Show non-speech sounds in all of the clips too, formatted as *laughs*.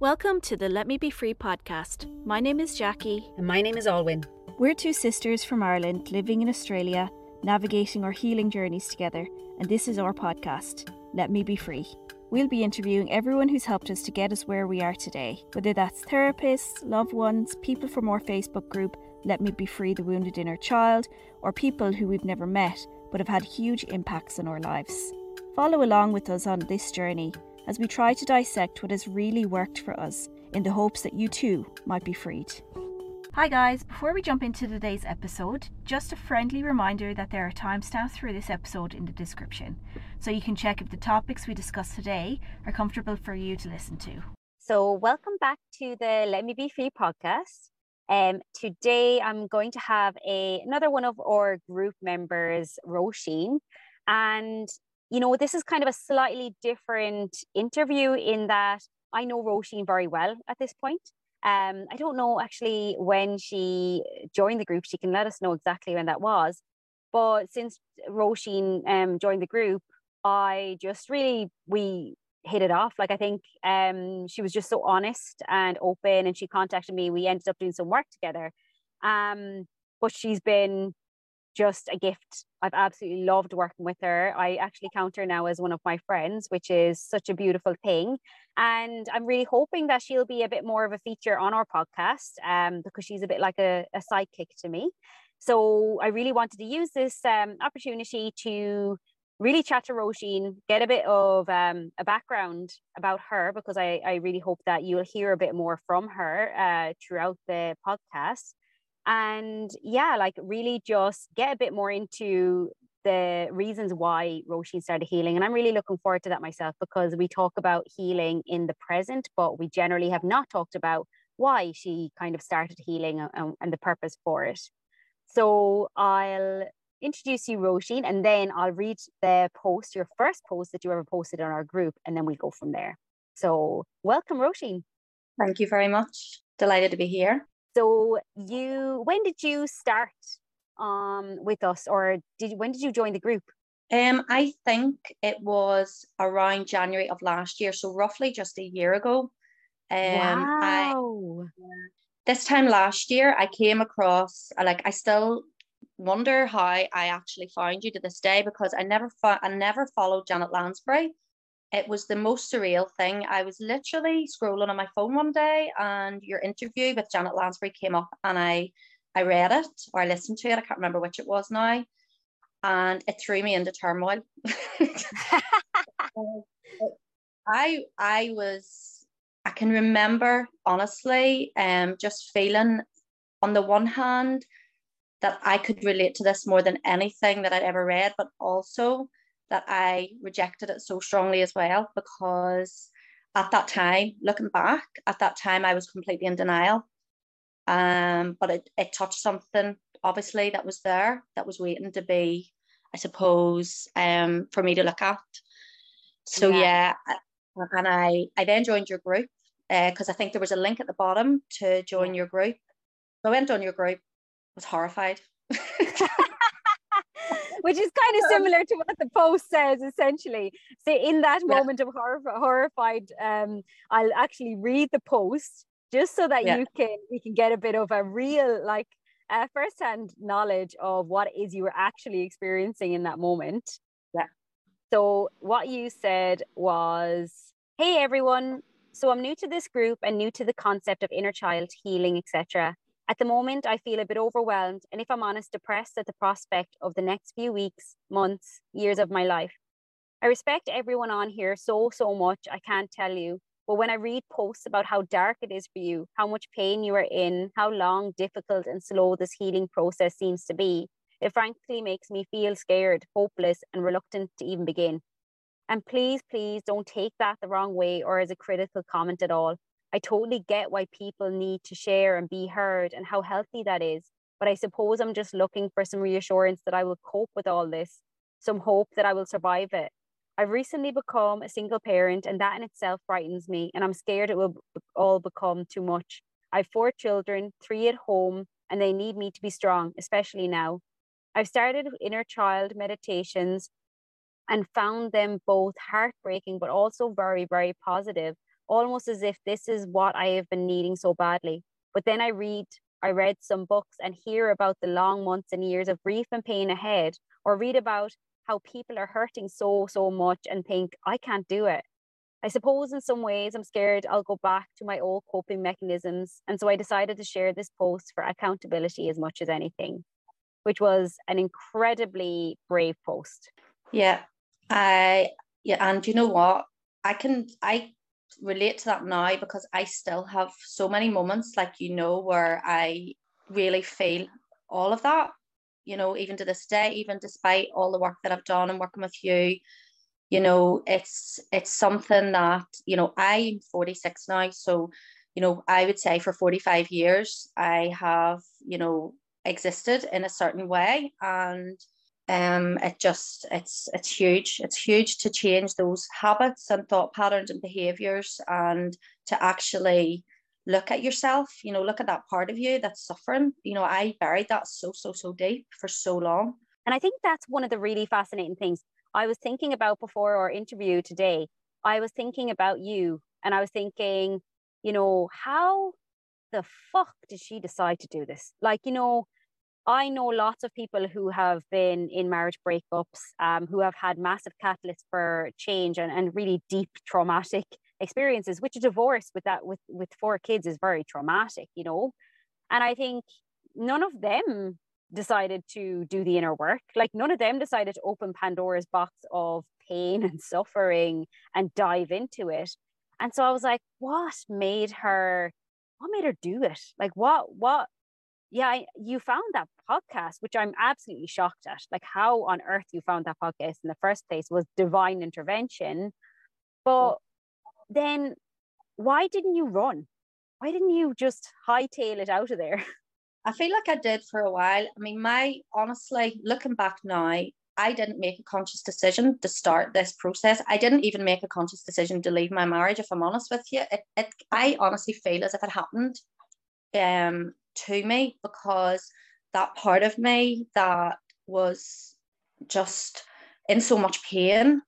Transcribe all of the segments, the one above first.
Welcome to the Let Me Be Free podcast. My name is Jackie. And my name is Alwynn. We're two sisters from Ireland living in Australia, navigating our healing journeys together, and this is our podcast, Let Me Be Free. We'll be interviewing everyone who's helped us to get us where we are today, whether that's therapists, loved ones, people from our Facebook group, Let Me Be Free the Wounded Inner Child, or people who we've never met but have had huge impacts in our lives. Follow along with us on this journey as we try to dissect what has really worked for us in the hopes that you too might be freed. Hi, guys. Before we jump into today's episode, just a friendly reminder that there are timestamps for this episode in the description, so you can check if the topics we discuss today are comfortable for you to listen to. So, welcome back to the Let Me Be Free podcast. Um, today, I'm going to have a another one of our group members, Roisin, and you know this is kind of a slightly different interview in that I know Roisin very well at this point. Um, I don't know actually when she joined the group. She can let us know exactly when that was. But since Roisin um, joined the group, I just really we hit it off. Like I think um, she was just so honest and open, and she contacted me. We ended up doing some work together. Um, but she's been just a gift. I've absolutely loved working with her. I actually count her now as one of my friends, which is such a beautiful thing. And I'm really hoping that she'll be a bit more of a feature on our podcast um, because she's a bit like a, a sidekick to me. So I really wanted to use this um, opportunity to really chat to Roisin, get a bit of um, a background about her because I, I really hope that you'll hear a bit more from her uh, throughout the podcast and yeah like really just get a bit more into the reasons why Roisin started healing. And I'm really looking forward to that myself because we talk about healing in the present, but we generally have not talked about why she kind of started healing and, and the purpose for it. So I'll introduce you, Roisin, and then I'll read the post, your first post that you ever posted on our group, and then we go from there. So welcome, Roisin. Thank you very much. Delighted to be here. So you, when did you start um, with us, or did when did you join the group? Um, I think it was around January of last year, so roughly just a year ago. Um, wow. I, this time last year, I came across like I still wonder how I actually found you to this day because I never fo- I never followed Janet Lansbury it was the most surreal thing. I was literally scrolling on my phone one day and your interview with Janet Lansbury came up and I I read it or I listened to it. I can't remember which it was now. And it threw me into turmoil. *laughs* *laughs* I I was I can remember honestly um just feeling on the one hand that I could relate to this more than anything that I'd ever read, but also that I rejected it so strongly as well because at that time, looking back, at that time I was completely in denial. Um, but it, it touched something obviously that was there that was waiting to be, I suppose, um, for me to look at. So yeah, yeah and I I then joined your group because uh, I think there was a link at the bottom to join your group. So I went on your group, was horrified. *laughs* which is kind of similar to what the post says essentially. So in that yeah. moment of horror, horrified, um, I'll actually read the post just so that yeah. you can we can get a bit of a real like uh, first-hand knowledge of what it is you were actually experiencing in that moment. Yeah. So what you said was, "Hey everyone, so I'm new to this group and new to the concept of inner child healing, etc. At the moment, I feel a bit overwhelmed and, if I'm honest, depressed at the prospect of the next few weeks, months, years of my life. I respect everyone on here so, so much, I can't tell you. But when I read posts about how dark it is for you, how much pain you are in, how long, difficult, and slow this healing process seems to be, it frankly makes me feel scared, hopeless, and reluctant to even begin. And please, please don't take that the wrong way or as a critical comment at all. I totally get why people need to share and be heard and how healthy that is. But I suppose I'm just looking for some reassurance that I will cope with all this, some hope that I will survive it. I've recently become a single parent, and that in itself frightens me, and I'm scared it will all become too much. I have four children, three at home, and they need me to be strong, especially now. I've started inner child meditations and found them both heartbreaking, but also very, very positive almost as if this is what I have been needing so badly. But then I read, I read some books and hear about the long months and years of grief and pain ahead, or read about how people are hurting so, so much and think, I can't do it. I suppose in some ways I'm scared I'll go back to my old coping mechanisms. And so I decided to share this post for accountability as much as anything, which was an incredibly brave post. Yeah. I yeah, and you know what? I can I relate to that now because I still have so many moments like you know where I really feel all of that you know even to this day even despite all the work that I've done and working with you. You know it's it's something that you know i'm 46 now so you know i would say for 45 years i have you know existed in a certain way. And um it just it's it's huge. It's huge to change those habits and thought patterns and behaviors and to actually look at yourself you know look at that part of you that's suffering. You know i buried that so so so deep for so long. And i think that's one of the really fascinating things. I was thinking about before our interview today, I was thinking about you and I was thinking, you know, how the fuck did she decide to do this? Like, you know, I know lots of people who have been in marriage breakups, um, who have had massive catalysts for change and, and really deep traumatic experiences, which a divorce with that with with four kids is very traumatic, you know. And I think none of them decided to do the inner work. Like none of them decided to open Pandora's box of pain *laughs* and suffering and dive into it. And so I was like, what made her, what made her do it? Like what, what, yeah, I, you found that podcast, which I'm absolutely shocked at. Like how on earth you found that podcast in the first place was divine intervention. But then why didn't you run? Why didn't you just hightail it out of there? *laughs* I feel like I did for a while. I mean, my honestly, looking back now, I didn't make a conscious decision to start this process. I didn't even make a conscious decision to leave my marriage, if I'm honest with you. It, it I honestly feel as if it happened um to me because that part of me that was just in so much pain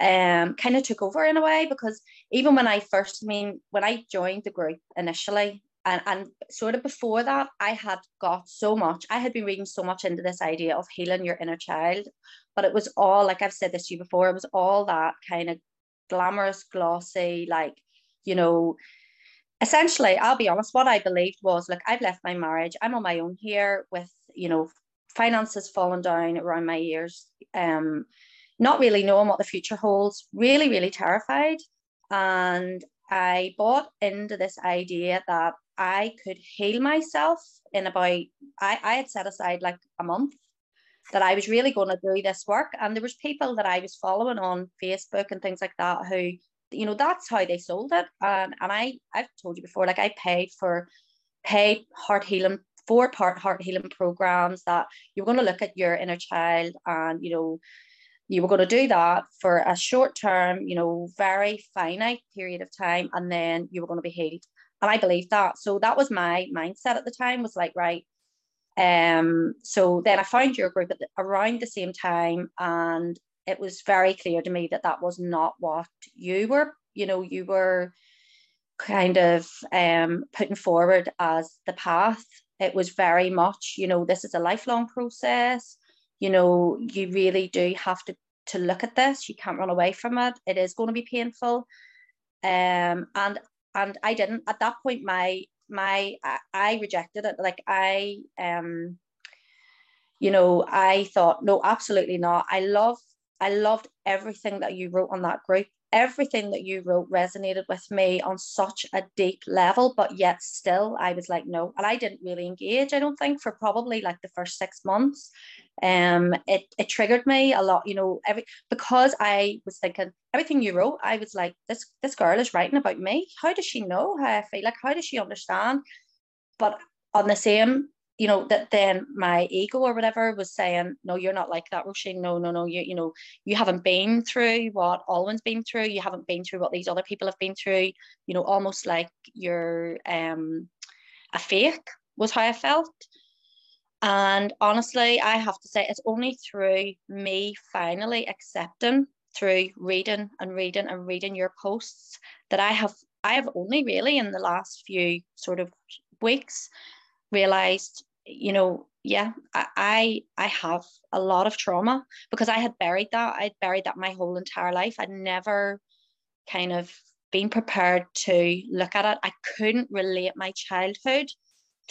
um kind of took over in a way because even when I first I mean when I joined the group initially and and sort of before that i had got so much i had been reading so much into this idea of healing your inner child but it was all like i've said this to you before it was all that kind of glamorous glossy like you know essentially i'll be honest what i believed was look i've left my marriage i'm on my own here with you know finances falling down around my ears um not really knowing what the future holds really really terrified and I bought into this idea that I could heal myself in about I, I had set aside like a month that I was really going to do this work. And there was people that I was following on Facebook and things like that who, you know, that's how they sold it. And and I I've told you before, like I paid for paid heart healing four part heart healing programs that you're going to look at your inner child and you know you were going to do that for a short term, you know, very finite period of time, and then you were going to be healed. And I believed that. So that was my mindset at the time was like, right. Um, so then I found your group at the, around the same time, and it was very clear to me that that was not what you were, you know, you were kind of um, putting forward as the path. It was very much, you know, this is a lifelong process. You know you really do have to to look at this. You can't run away from it. It is going to be painful. Um and and i didn't. At that point my my I, I rejected it. Like i um you know i thought no absolutely not. I love i loved everything that you wrote on that group everything that you wrote resonated with me on such a deep level, but yet still I was like, no. And I didn't really engage, I don't think, for probably like the first six months. Um, it, it triggered me a lot, you know, every because I was thinking everything you wrote, I was like, this this girl is writing about me. How does she know how I feel? Like, how does she understand? But on the same you know that then my ego or whatever was saying no you're not like that Roisin. No no no you you know you haven't been through what Alwynn's been through. You haven't been through what these other people have been through. You know almost like you're um a fake was how I felt. And honestly I have to say it's only through me finally accepting through reading and reading and reading your posts that I have I have only really in the last few sort of weeks realized, you know, yeah, I I have a lot of trauma because I had buried that. I'd buried that my whole entire life. I'd never kind of been prepared to look at it. I couldn't relate my childhood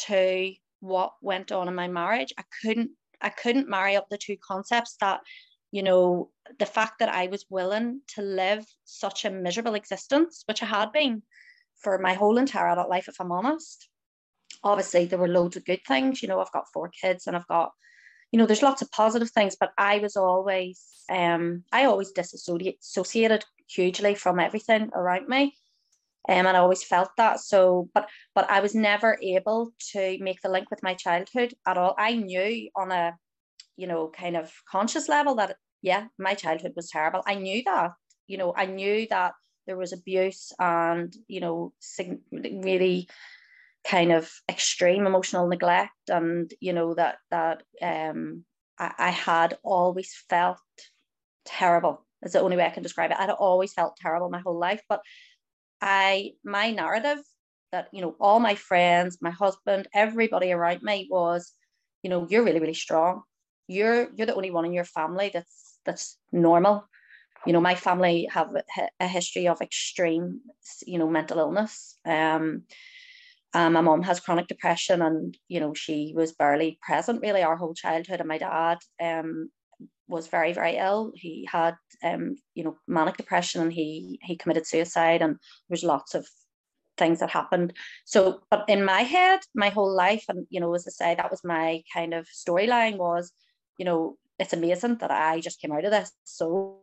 to what went on in my marriage. I couldn't I couldn't marry up the two concepts that you know, the fact that I was willing to live such a miserable existence, which I had been for my whole entire adult life, if I'm honest. Obviously, there were loads of good things. You know, I've got four kids and I've got, you know, there's lots of positive things, but I was always, um, I always disassociated hugely from everything around me. Um, and I always felt that. So, but but I was never able to make the link with my childhood at all. I knew on a, you know, kind of conscious level that yeah, my childhood was terrible. I knew that, you know, I knew that there was abuse and, you know, really kind of extreme emotional neglect and, you know, that, that um, I, I had always felt terrible is the only way I can describe it. I'd always felt terrible my whole life, but I, my narrative that, you know, all my friends, my husband, everybody around me was, you know, you're really, really strong. You're, you're the only one in your family that's that's normal you know my family have a history of extreme you know mental illness um, um, my mom has chronic depression and you know she was barely present really our whole childhood and my dad um, was very very ill. He had um, you know manic depression and he he committed suicide and there's lots of things that happened. So but in my head my whole life and you know as i say that was my kind of storyline was you know it's amazing that I just came out of this. So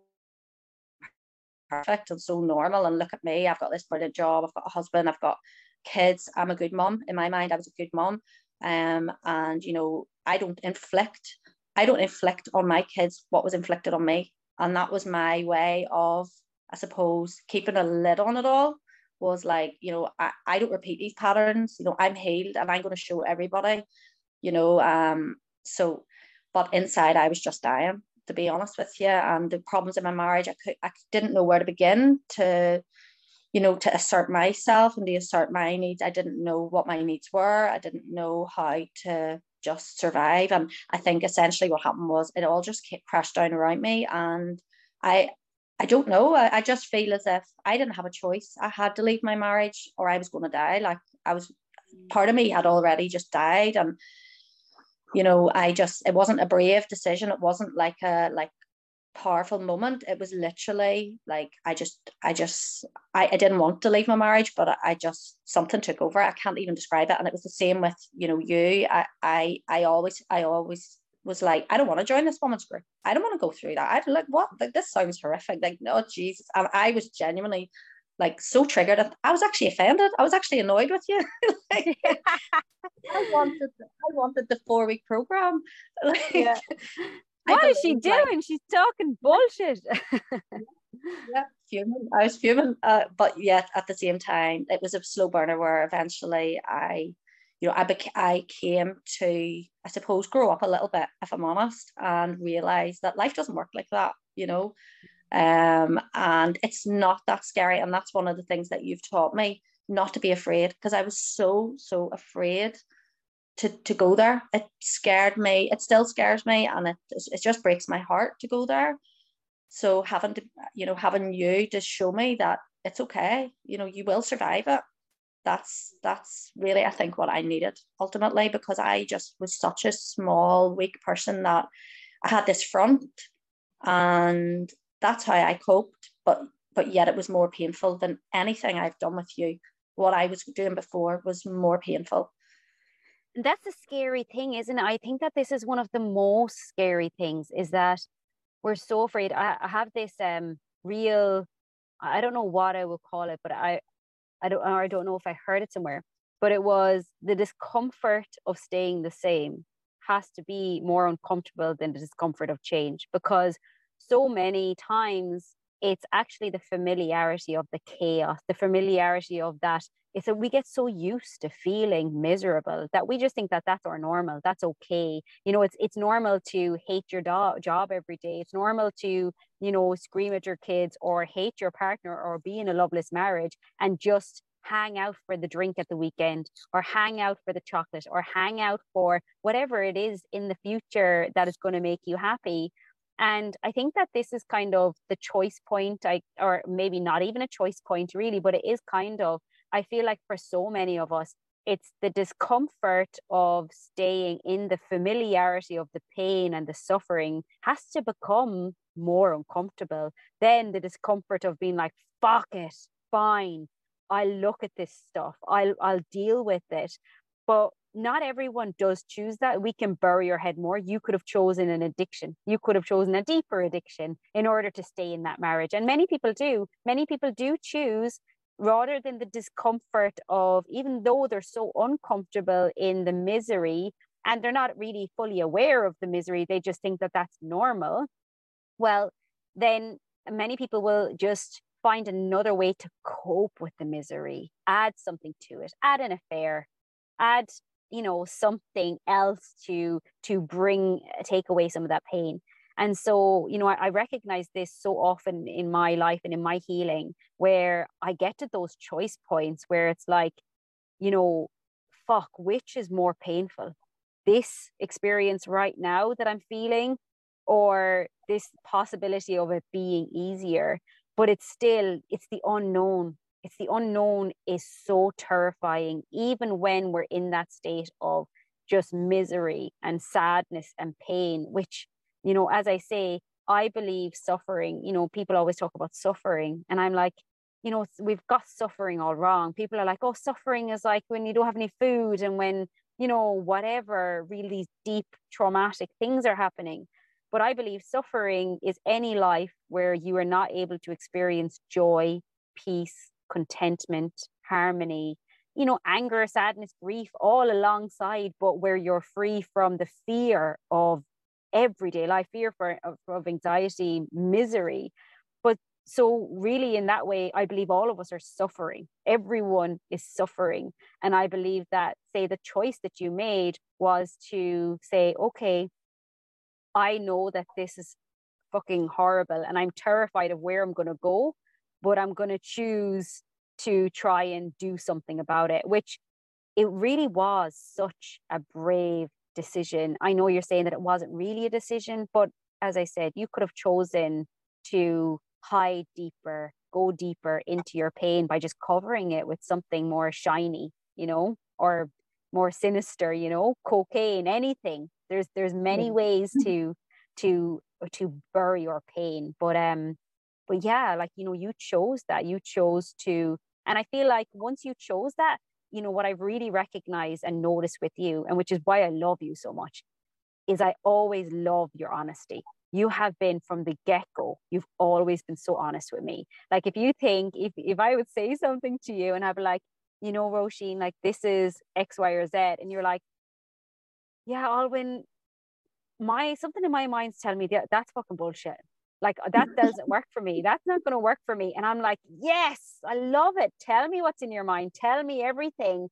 perfect and so normal. And look at me, I've got this brilliant job, I've got a husband, I've got kids, I'm a good mom. In my mind, I was a good mom. Um, and you know, I don't inflict, I don't inflict on my kids what was inflicted on me. And that was my way of, I suppose, keeping a lid on it all. Was like, you know, I, I don't repeat these patterns, you know, I'm healed and I'm going to show everybody, you know. Um, so but inside, I was just dying, to be honest with you. And the problems in my marriage, I, could, I didn't know where to begin to, you know, to assert myself and to assert my needs. I didn't know what my needs were. I didn't know how to just survive. And I think essentially what happened was it all just crashed down around me. And I, I don't know. I, I just feel as if I didn't have a choice. I had to leave my marriage or I was going to die. Like I was, part of me had already just died. And you know i just it wasn't a brave decision it wasn't like a like powerful moment it was literally like i just i just I, I didn't want to leave my marriage but I, I just something took over i can't even describe it and it was the same with you know you i i, I always i always was like i don't want to join this woman's group i don't want to go through that i like what like this sounds horrific like no jesus and i was genuinely like so triggered. I was actually offended. I was actually annoyed with you. *laughs* like, *laughs* I wanted, I wanted the four week program. *laughs* Like, yeah. What is she doing? Like, She's talking bullshit. *laughs* yeah, fuming. I was fuming, uh, but yet at the same time, it was a slow burner where eventually I, you know, I I came to, I suppose, grow up a little bit, if I'm honest, and realize that life doesn't work like that. You know, um, and it's not that scary. And that's one of the things that you've taught me not to be afraid because I was so, so afraid to, to go there. It scared me. It still scares me. And it, it just breaks my heart to go there. So having to, you know, having you to show me that it's okay, you know, you will survive it. That's that's really I think what I needed ultimately because I just was such a small, weak person that I had this front and that's how I coped. But but yet it was more painful than anything I've done with you. What I was doing before was more painful. That's a scary thing, isn't it? I think that this is one of the most scary things is that we're so afraid. I, I have this um real I don't know what I would call it, but I I don't I don't know if I heard it somewhere, but it was the discomfort of staying the same has to be more uncomfortable than the discomfort of change because so many times it's actually the familiarity of the chaos, the familiarity of that it's that we get so used to feeling miserable that we just think that that's our normal that's okay you know it's it's normal to hate your do- job every day it's normal to you know scream at your kids or hate your partner or be in a loveless marriage and just hang out for the drink at the weekend or hang out for the chocolate or hang out for whatever it is in the future that is going to make you happy. And i think that this is kind of the choice point i or maybe not even a choice point really but it is kind of I feel like for so many of us, it's the discomfort of staying in the familiarity of the pain and the suffering has to become more uncomfortable than the discomfort of being like, fuck it, fine. I'll look at this stuff. I'll I'll deal with it. But not everyone does choose that. We can bury your head more. You could have chosen an addiction. You could have chosen a deeper addiction in order to stay in that marriage. And many people do. Many people do choose rather than the discomfort of, even though they're so uncomfortable in the misery and they're not really fully aware of the misery, they just think that that's normal. Well, then many people will just find another way to cope with the misery, add something to it, add an affair, add you know something else to to bring take away some of that pain and so, you know, I, I, recognize this so often in my life and in my healing where I get to those choice points where it's like, you know, fuck, which is more painful? This experience right now that I'm feeling, or this possibility of it being easier. But it's still, it's the unknown. It's the unknown is so terrifying, even when we're in that state of just misery and sadness and pain, which you know as i say i believe suffering you know people always talk about suffering and i'm like you know we've got suffering all wrong. People are like oh suffering is like when you don't have any food and when you know whatever really deep traumatic things are happening. But i believe suffering is any life where you are not able to experience joy peace contentment harmony you know anger sadness grief all alongside but where you're free from the fear of everyday life, fear for of, of anxiety, misery. But so really in that way, I believe all of us are suffering. Everyone is suffering. And I believe that, say, the choice that you made was to say, okay, I know that this is fucking horrible and I'm terrified of where I'm going to go, but I'm going to choose to try and do something about it, which it really was such a brave decision. I know you're saying that it wasn't really a decision, but as I said, you could have chosen to hide deeper, go deeper into your pain by just covering it with something more shiny, you know, or more sinister, you know, cocaine, anything. There's there's many ways to to to bury your pain. But um but yeah, like you know, you chose that. You chose to and I feel like once you chose that, you know, what I've really recognized and noticed with you, and which is why I love you so much, is I always love your honesty. You have been from the get go, you've always been so honest with me. Like, if you think, if, if I would say something to you and I'd be like, you know, Roisin, like, this is X, Y, or Z, and you're like, yeah, Alwynn, my something in my mind's telling me that that's fucking bullshit. Like uh, that *laughs* doesn't work for me. That's not going to work for me. And I'm like, yes, I love it. Tell me what's in your mind. Tell me everything.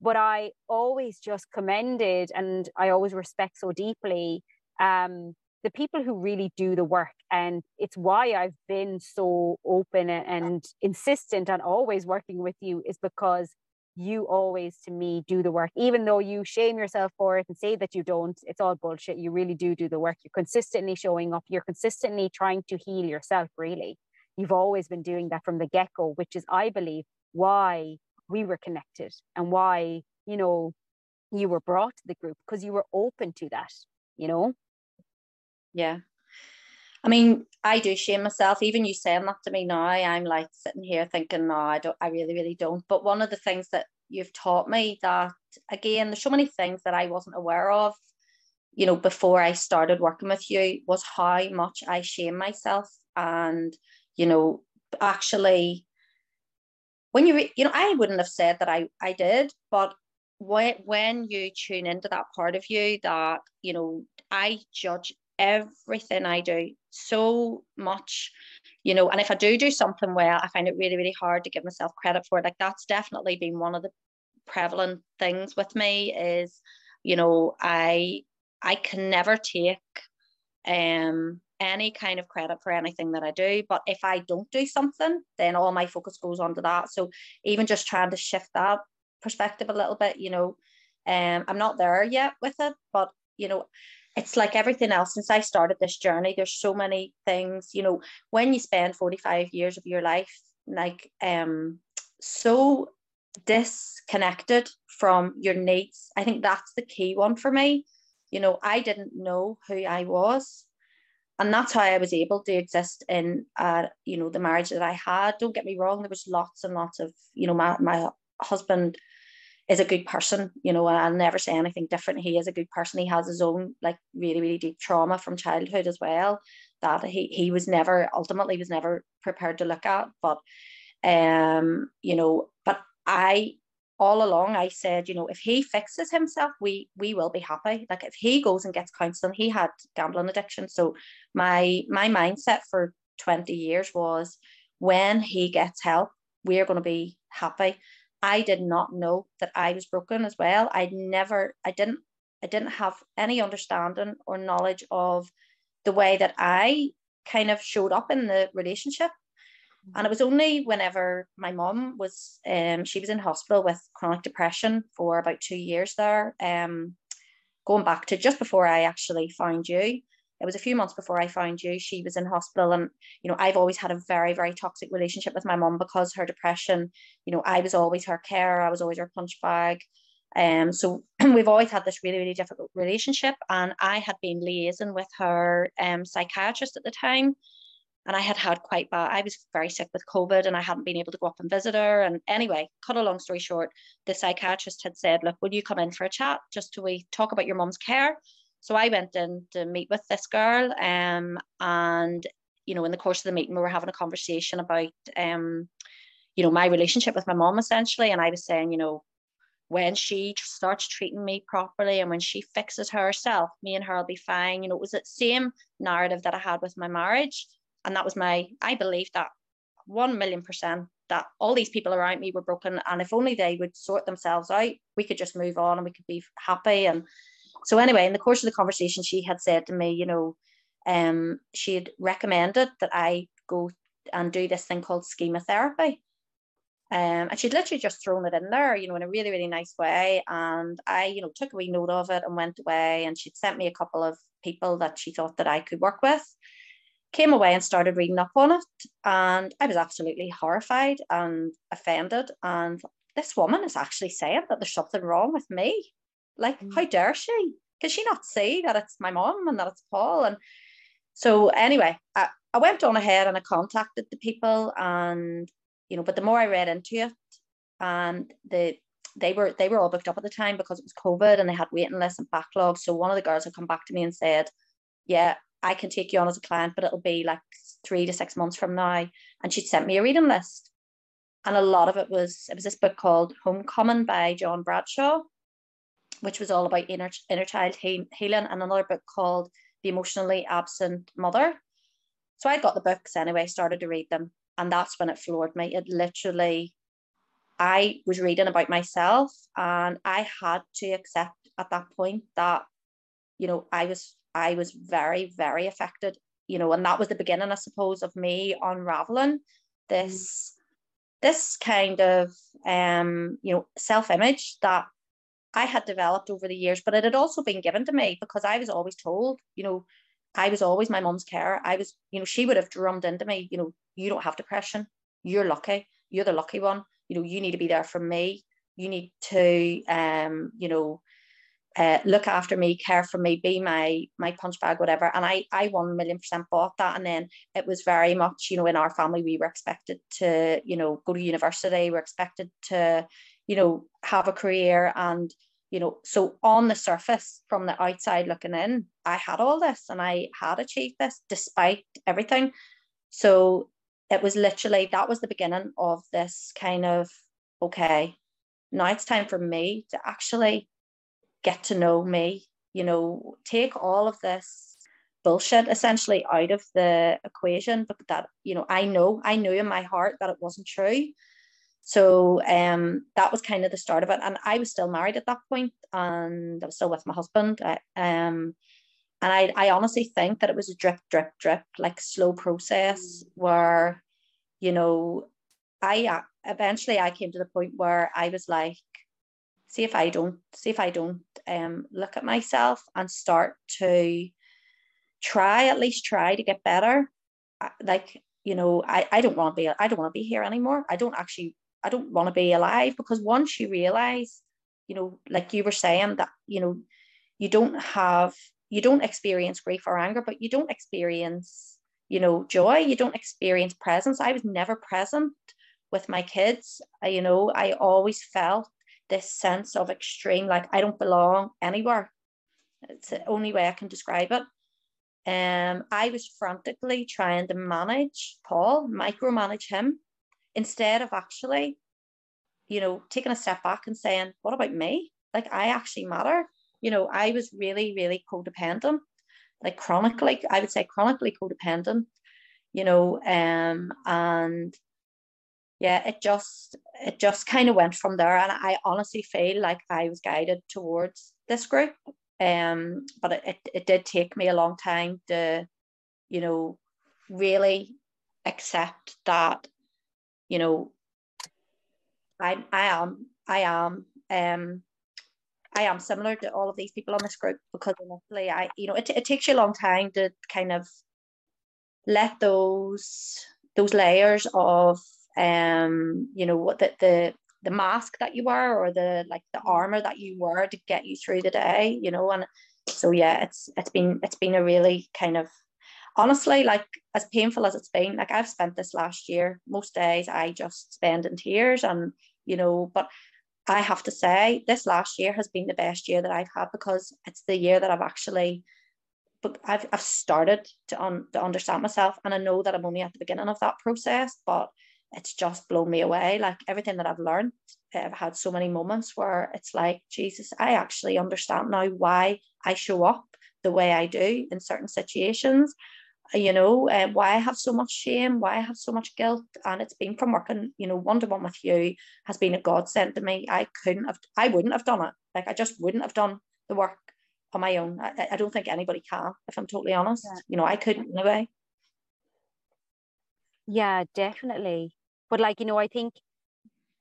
But I always just commended and I always respect so deeply um, the people who really do the work. And it's why I've been so open and insistent on always working with you is because you always to me do the work even though you shame yourself for it and say that you don't it's all bullshit. You really do do the work. You're consistently showing up. You're consistently trying to heal yourself really. You've always been doing that from the get-go which is i believe why we were connected and why you know you were brought to the group because you were open to that you know? Yeah I mean, I do shame myself. Even you saying that to me now, I'm like sitting here thinking, no, I don't, I really, really don't. But one of the things that you've taught me that again, there's so many things that I wasn't aware of, you know, before I started working with you was how much I shame myself. And, you know, actually when you, re- you know, I wouldn't have said that I, I did, but when, when you tune into that part of you that, you know, I judge everything I do so much you know, and if I do do something well, I find it really, really hard to give myself credit for it. Like that's definitely been one of the prevalent things with me is, you know, I I can never take um any kind of credit for anything that I do. But if I don't do something, then all my focus goes onto that. So even just trying to shift that perspective a little bit, you know, um, I'm not there yet with it, but you know, it's like everything else since I started this journey. There's so many things, you know, when you spend 45 years of your life, like um, so disconnected from your needs. I think that's the key one for me. You know, I didn't know who I was and that's how I was able to exist in uh you know the marriage that I had. Don't get me wrong, there was lots and lots of you know my my husband is a good person, you know, and I'll never say anything different. He is a good person. He has his own like really really deep trauma from childhood as well that he he was never ultimately was never prepared to look at. But um you know, but I all along I said, you know, if he fixes himself, we we will be happy. Like if he goes and gets counseling, he had gambling addiction. So my my mindset for 20 years was when he gets help, we're going to be happy. I did not know that I was broken as well. I never I didn't I didn't have any understanding or knowledge of the way that I kind of showed up in the relationship and it was only whenever my mom was, um, she was in hospital with chronic depression for about two years there. Um, going back to just before I actually found you, it was a few months before I found you. She was in hospital, and you know, I've always had a very, very toxic relationship with my mom because her depression. You know, I was always her carer. I was always her punch bag. Um, so *clears throat* we've always had this really, really difficult relationship, and I had been liaising with her um psychiatrist at the time and I had had quite bad. I was very sick with COVID, and I hadn't been able to go up and visit her. And anyway, cut a long story short, the psychiatrist had said, "Look, will you come in for a chat just to we talk about your mum's care?" So I went in to meet with this girl, um, and you know, in the course of the meeting, we were having a conversation about, um, you know, my relationship with my mom essentially, and I was saying, you know, when she starts treating me properly and when she fixes herself, me and her will be fine. You know, it was the same narrative that I had with my marriage. And that was my i believe that 1 million percent that all these people around me were broken. And if only they would sort themselves out we could just move on and we could be happy. And so anyway in the course of the conversation she had said to me you know um she had recommended that i go and do this thing called schema therapy um, and she'd literally just thrown it in there, you know, in a really, really nice way. And I, you know, took a wee note of it and went away. And she'd sent me a couple of people that she thought that I could work with. Came away and started reading up on it. And i was absolutely horrified and offended. And this woman is actually saying that there's something wrong with me like mm. how dare she can she not see that it's my mom and that it's paul and so anyway I, I went on ahead and i contacted the people and you know but the more i read into it and the they were they were all booked up at the time because it was covid and they had waiting lists and backlogs so one of the girls had come back to me and said yeah I can take you on as a client, but it'll be like three to six months from now. And she'd sent me a reading list. And a lot of it was, it was this book called Homecoming by John Bradshaw, which was all about inner, inner child he- healing, and another book called The Emotionally Absent Mother. So I got the books anyway, started to read them. And that's when it floored me. It literally, I was reading about myself and I had to accept at that point that, you know, I was I was very, very affected, you know, and that was the beginning, I suppose, of me unraveling this this kind of um, you know, self-image that I had developed over the years, but it had also been given to me because I was always told, you know, I was always my mom's care. I was, you know, she would have drummed into me, you know, you don't have depression. You're lucky. You're the lucky one. You know, you need to be there for me. You need to, um, you know, uh, look after me, care for me, be my my punch bag, whatever. And I I one million percent bought that. And then it was very much, you know, in our family we were expected to, you know, go to university. We're expected to, you know, have a career. And you know, so on the surface, from the outside looking in, I had all this and I had achieved this despite everything. So it was literally that was the beginning of this kind of okay, now it's time for me to actually get to know me, you know, take all of this bullshit essentially out of the equation but that you know i know i knew in my heart that it wasn't true so um that was kind of the start of it and i was still married at that point and i was still with my husband I, um and I, I honestly think that it was a drip drip drip like slow process mm. where you know i uh, eventually i came to the point where i was like see if i don't see if i don't um look at myself and start to try at least try to get better like you know i i don't want to be i don't want to be here anymore i don't actually i don't want to be alive because once you realize you know like you were saying that you know you don't have you don't experience grief or anger but you don't experience you know joy you don't experience presence. I was never present with my kids. I, you know i always felt this sense of extreme like i don't belong anywhere. It's the only way i can describe it. Um, I was frantically trying to manage Paul, micromanage him, instead of actually, you know, taking a step back and saying, what about me? Like, I actually matter. You know, I was really, really codependent, like chronically, I would say chronically codependent, you know, um, and yeah, it just, it just kind of went from there. And I honestly feel like I was guided towards this group um, but it, it, it did take me a long time to, you know, really accept that, you know, I I am I am um I am similar to all of these people on this group because initially I you know it, it takes you a long time to kind of let those those layers of um you know what the the the mask that you wear or the like the mm. armor that you wear to get you through the day you know and so yeah it's it's been it's been a really kind of honestly like as painful as it's been like I've spent this last year most days I just spend in tears and you know but I have to say this last year has been the best year that I've had because it's the year that I've actually but I've, I've started to, un, to understand myself and I know that I'm only at the beginning of that process but it's just blown me away. Like everything that I've learned, I've had so many moments where it's like, Jesus, I actually understand now why I show up the way I do in certain situations. You know, and uh, why I have so much shame, why I have so much guilt, and it's been from working, you know, one to one with you has been a godsend to me. I couldn't have, I wouldn't have done it. Like I just wouldn't have done the work on my own. I, I don't think anybody can, if I'm totally honest. Yeah. You know, I couldn't anyway. Yeah, definitely but like you know i think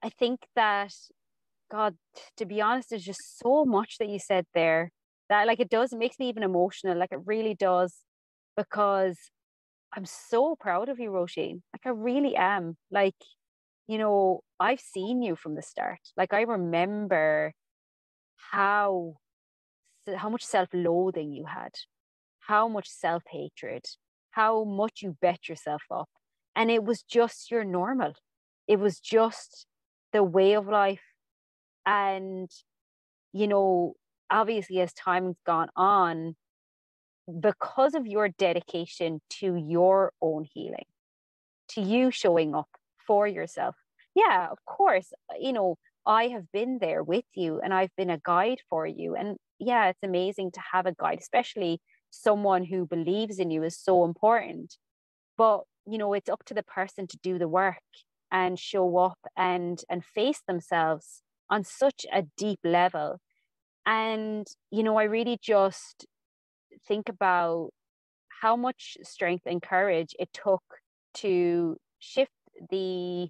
i think that god to be honest there's just so much that you said there that like it does it makes me even emotional like it really does because i'm so proud of you roisin. Like i really am. Like you know i've seen you from the start. Like i remember how how much self-loathing you had how much self-hatred how much you bet yourself up and it was just your normal. It was just the way of life. And you know obviously as time's gone on because of your dedication to your own healing to you showing up for yourself. Yeah of course uh, you know i have been there with you and i've been a guide for you. And yeah it's amazing to have a guide especially someone who believes in you is so important. But you know it's up to the person to do the work and show up and and face themselves on such a deep level. And you know i really just think about how much strength and courage it took to shift the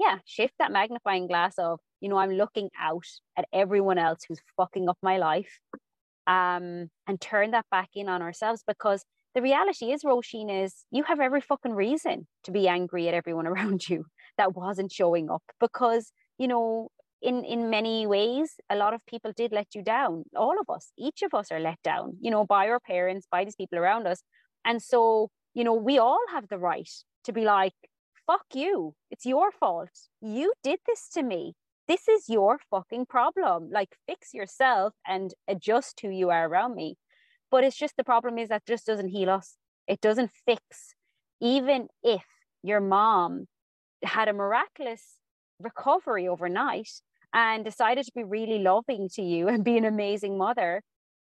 yeah shift that magnifying glass of you know i'm looking out at everyone else who's fucking up my life um and turn that back in on ourselves. Because the reality is, Roisin, is you have every fucking reason to be angry at everyone *laughs* around you that wasn't showing up. Because, you know, in in many ways a lot of people did let you down. All of us each of us are let down you know by our parents by these people around us. And so you know we all have the right to be like fuck you. It's your fault. You did this to me. This is your fucking problem. Like fix yourself and adjust who you are around me. But it's just the problem is that just doesn't heal us. It doesn't fix. Even if your mom had a miraculous recovery overnight and decided to be really loving to you and be an amazing mother,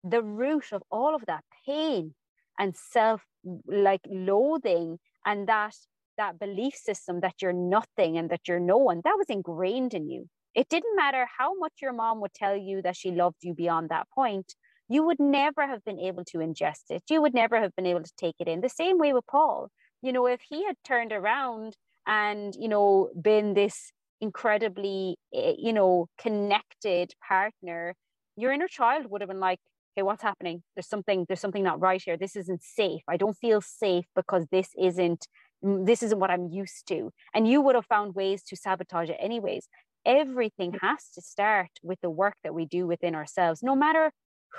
the root of all of that pain and self like loathing and that that belief system that you're nothing and that you're no one that was ingrained in you. It didn't matter how much your mom would tell you that she loved you beyond that point you would never have been able to ingest it. You would never have been able to take it in. The same way with paul. You know if he had turned around and you know been this incredibly eh, you know connected partner your inner child would have been like hey, what's happening? There's something there's something not right here. This isn't safe. I don't feel safe because this isn't mm, this isn't what i'm used to. And you would have found ways to sabotage it anyways. Everything has to start with the work that we do within ourselves no matter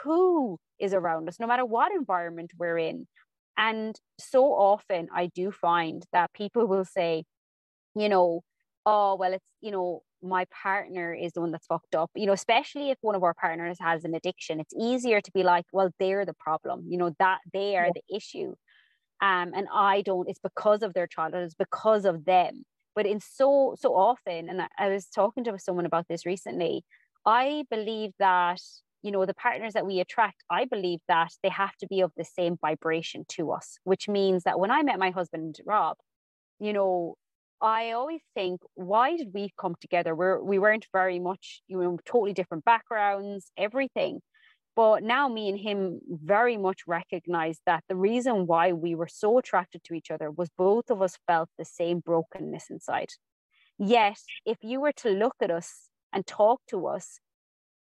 who is around us no matter what environment we're in. And so often i do find that people will say you know oh well it's you know my partner is the one that's fucked up. You know especially if one of our partners has an addiction it's easier to be like well they're the problem you know that they are yeah. the issue. Um and i don't it's because of their childhood it's because of them. But in so so often and I, I was talking to someone about this recently i believe that you know the partners that we attract i believe that they have to be of the same vibration to us which means that when i met my husband rob you know I always think, why did we come together? We're, we weren't very much, you know, totally different backgrounds, everything. But now me and him very much recognize that the reason why we were so attracted to each other was both of us felt the same brokenness inside. Yet, if you were to look at us and talk to us,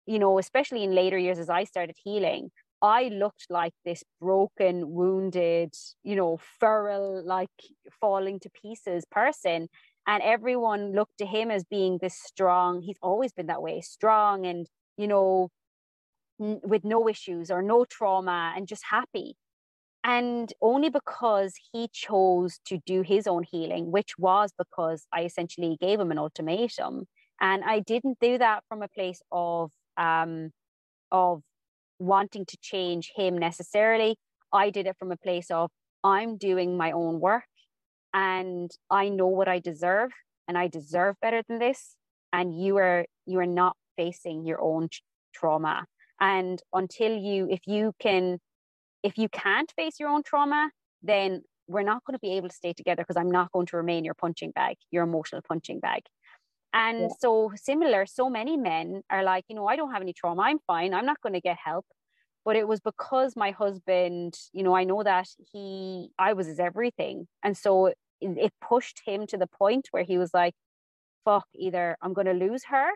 you know, especially in later years as I started healing, I looked like this broken, wounded, you know, feral, like falling to pieces person. And everyone looked to him as being this strong. He's always been that way, strong and, you know, n- with no issues or no trauma and just happy. And only because he chose to do his own healing, which was because I essentially gave him an ultimatum. And I didn't do that from a place of, um, of wanting to change him necessarily. I did it from a place of I'm doing my own work and I know what I deserve and I deserve better than this. And you are you are not facing your own trauma. And until you, if you can, if you can't face your own trauma, then we're not going to be able to stay together because I'm not going to remain your punching bag, your emotional punching bag. And yeah. so similar, so many men are like, you know, I don't have any trauma. I'm fine. I'm not going to get help. But it was because my husband, you know, I know that he, I was his everything. And so it, it pushed him to the point where he was like, fuck, either I'm going to lose her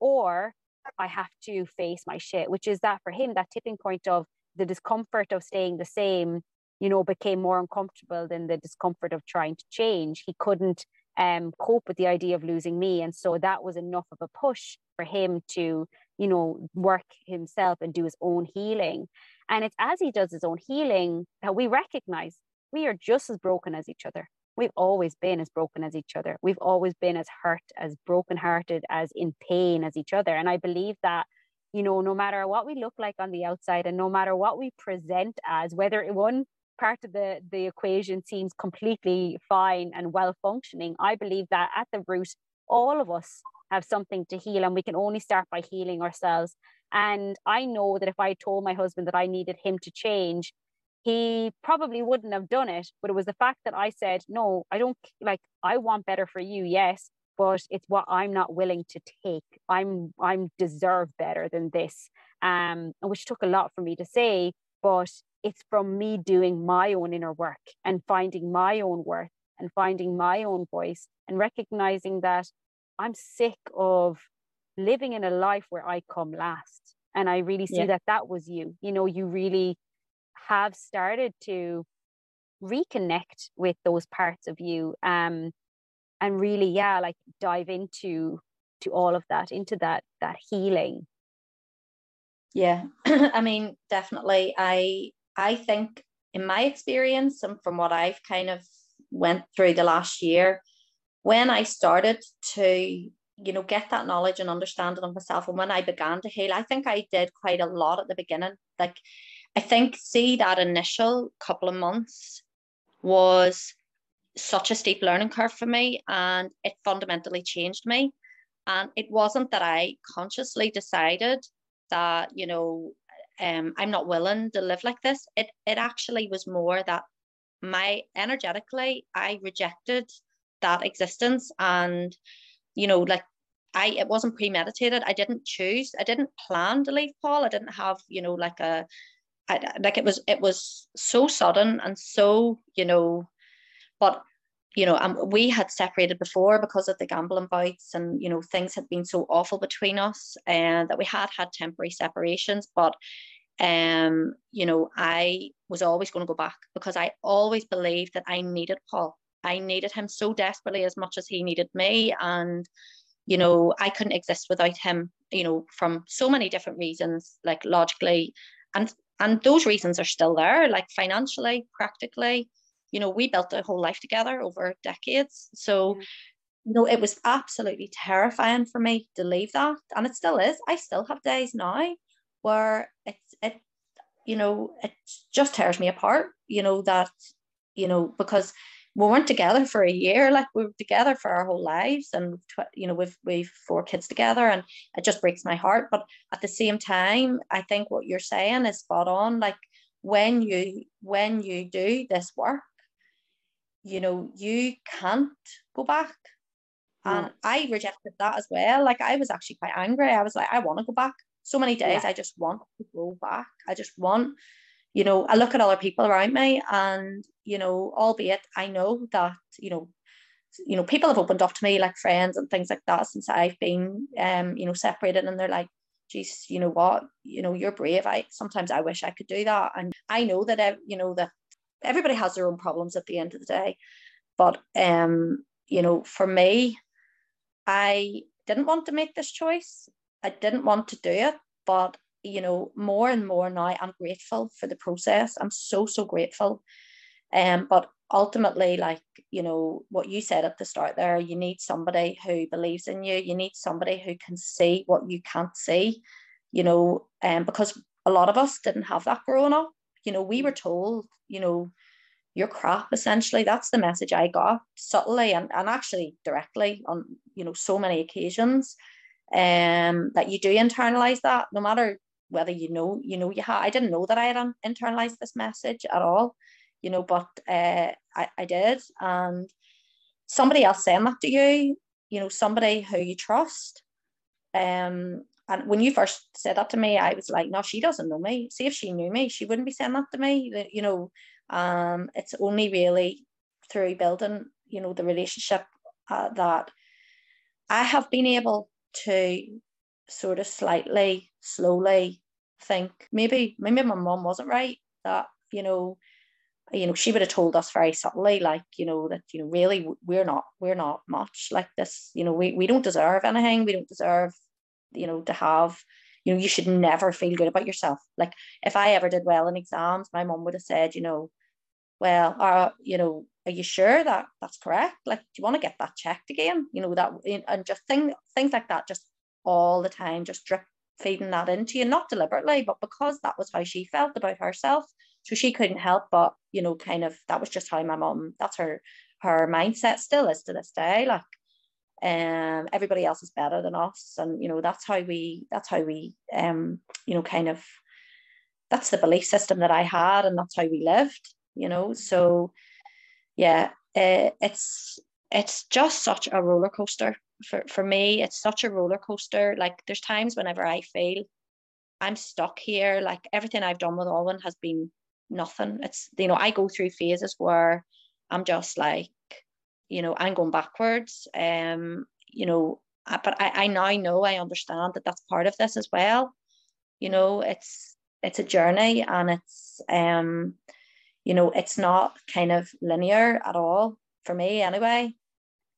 or I have to face my shit, which is that for him, that tipping point of the discomfort of staying the same, you know, became more uncomfortable than the discomfort of trying to change. He couldn't um, cope with the idea of losing me. And so that was enough of a push for him to, you know, work himself and do his own healing. And it's as he does his own healing that we recognize we are just as broken as each other. We've always been as broken as each other. We've always been as hurt, as brokenhearted, as in pain as each other. And I believe that, you know, no matter what we look like on the outside and no matter what we present as, whether it one part of the, the equation seems completely fine and well functioning, I believe that at the root, all of us have something to heal and we can only start by healing ourselves. And I know that if I told my husband that I needed him to change, he probably wouldn't have done it. But it was the fact that I said, no, I don't like, I want better for you, yes, but it's what I'm not willing to take. I'm, I'm deserve better than this. Um, which took a lot for me to say, but it's from me doing my own inner work and finding my own worth and finding my own voice and recognizing that I'm sick of living in a life where I come last. And I really see yeah. that that was you. You know, you really have started to reconnect with those parts of you um and really yeah like dive into to all of that into that that healing yeah *clears throat* i mean definitely i I think in my experience and from what I've kind of went through the last year, when I started to, you know, get that knowledge and understanding of myself and when I began to heal, I think I did quite a lot at the beginning. Like I think see that initial couple of months was such a steep learning curve for me and it fundamentally changed me. And it wasn't that I consciously decided that, you know, um, I'm not willing to live like this. It it actually was more that my energetically I rejected that existence and you know like I it wasn't premeditated. I didn't choose. I didn't plan to leave Paul. I didn't have you know like a I, like it was it was so sudden and so you know but you know um, we had separated before because of the gambling bouts and you know things had been so awful between us and that we had had temporary separations. But um you know I was always going to go back because I always believed that I needed Paul. I needed him so desperately as much as he needed me. And you know I couldn't exist without him you know from so many different reasons like logically. And and those reasons are still there like financially practically you know we built a whole life together over decades. So you know it was absolutely terrifying for me to leave that and it still is. I still have days now where it's it you know it just tears me apart you know that you know because we weren't together for a year like we were together for our whole lives and you know we've we've four kids together and it just breaks my heart. But at the same time i think what you're saying is spot on like when you when you do this work you know you can't go back. And i rejected that as well. Like i was actually quite angry. I was like i want to go back. So many days yeah. i just want to go back. I just want you know, I look at other people around me and, you know, albeit I know that, you know, you know, people have opened up to me like friends and things like that since I've been um, you know, separated and they're like, geez, you know what, you know, you're brave. I sometimes I wish I could do that. And I know that I, you know that everybody has their own problems at the end of the day. But um, you know, for me, I didn't want to make this choice. I didn't want to do it, but you know, more and more now, I'm grateful for the process. I'm so, so grateful. Um, but ultimately, like, you know, what you said at the start there, you need somebody who believes in you. You need somebody who can see what you can't see, you know, um, because a lot of us didn't have that growing up. You know, we were told, you know, you're crap essentially. That's the message I got subtly and, and actually directly on, you know, so many occasions. Um, that you do internalize that no matter whether you know you know you have I didn't know that I had internalized this message at all you know but uh, I, I did and somebody else saying that to you you know somebody who you trust um and when you first said that to me I was like no she doesn't know me see if she knew me she wouldn't be saying that to me you know um it's only really through building you know the relationship uh, that I have been able to sort of slightly, slowly think maybe maybe my mom wasn't right. That you know, you know, she would have told us very subtly, like you know, that you know, really we're not we're not much like this. You know, we we don't deserve anything. We don't deserve, you know, to have. You know, you should never feel good about yourself. Like if I ever did well in exams, my mom would have said, you know, well, uh, you know, are you sure that that's correct? Like, do you want to get that checked again? You know, that and just thing things like that just all the time, just drip feeding that into you, not deliberately, but because that was how she felt about herself. So she couldn't help but, you know, kind of that was just how my mom, that's her her mindset still is to this day. Like um everybody else is better than us. And you know, that's how we that's how we um, you know, kind of that's the belief system that I had and that's how we lived, you know. So yeah, uh, it's it's just such a roller coaster for, for me it's such a roller coaster like there's times whenever i feel i'm stuck here like everything i've done with Alwynn has been nothing it's you know i go through phases where i'm just like you know i'm going backwards um you know but I, I now know i understand that that's part of this as well you know it's it's a journey and it's um you know it's not kind of linear at all for me anyway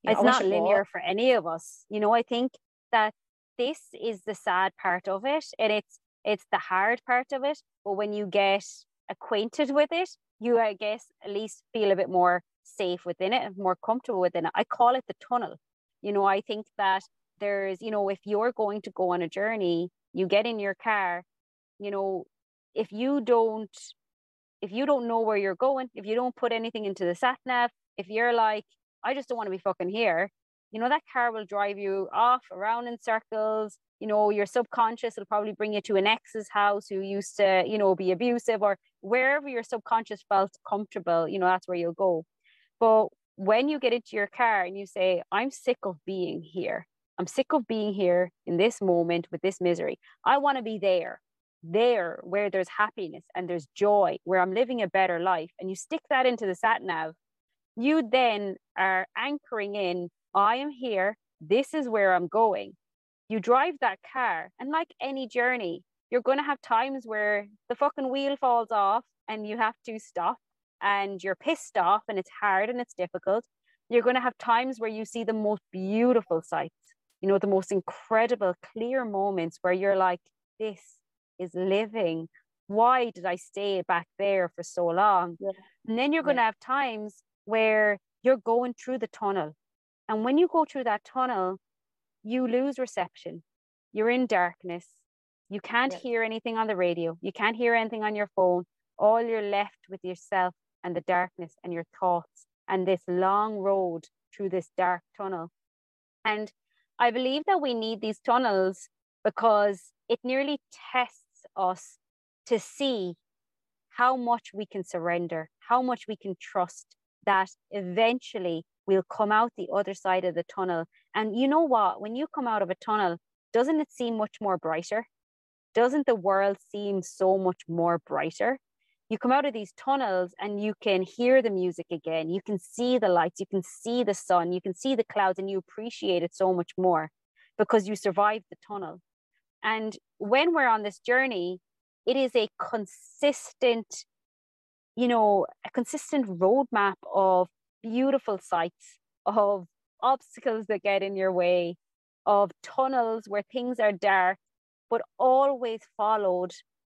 it's not linear for any of us. You know, I think that this is the sad part of it and it's it's the hard part of it. But when you get acquainted with it, you I guess at least feel a bit more safe within it and more comfortable within it. I call it the tunnel. You know, I think that there's, you know, if you're going to go on a journey, you get in your car, you know, if you don't if you don't know where you're going, if you don't put anything into the sat nav, if you're like, I just don't want to be fucking here. You know, that car will drive you off around in circles. you know your subconscious will probably bring you to an ex's house who used to you know be abusive or wherever your subconscious felt comfortable you know that's where you'll go but when you get into your car and you say i'm sick of being here. I'm sick of being here in this moment with this misery. I want to be there there where there's happiness and there's joy where i'm living a better life and you stick that into the sat nav you then are anchoring in i am here. This is where i'm going. You drive that car and like any journey you're going to have times where the fucking wheel falls off and you have to stop and you're pissed off and it's hard and it's difficult you're going to have times where you see the most beautiful sights you know the most incredible clear moments where you're like this is living why did i stay back there for so long yeah. and then you're going yeah. to have times where you're going through the tunnel and when you go through that tunnel you lose reception. You're in darkness. You can't yes. hear anything on the radio. You can't hear anything on your phone. All you're left with yourself and the darkness and your thoughts and this long road through this dark tunnel. And I believe that we need these tunnels because it nearly tests us to see how much we can surrender, how much we can trust that eventually we'll come out the other side of the tunnel. And you know what? When you come out of a tunnel, doesn't it seem much more brighter? Doesn't the world seem so much more brighter? You come out of these tunnels and you can hear the music again. You can see the lights, you can see the sun, you can see the clouds, and you appreciate it so much more because you survived the tunnel. And when we're on this journey, it is a consistent, you know, a consistent roadmap of beautiful sights, of obstacles that get in your way, of tunnels where things are dark, but always followed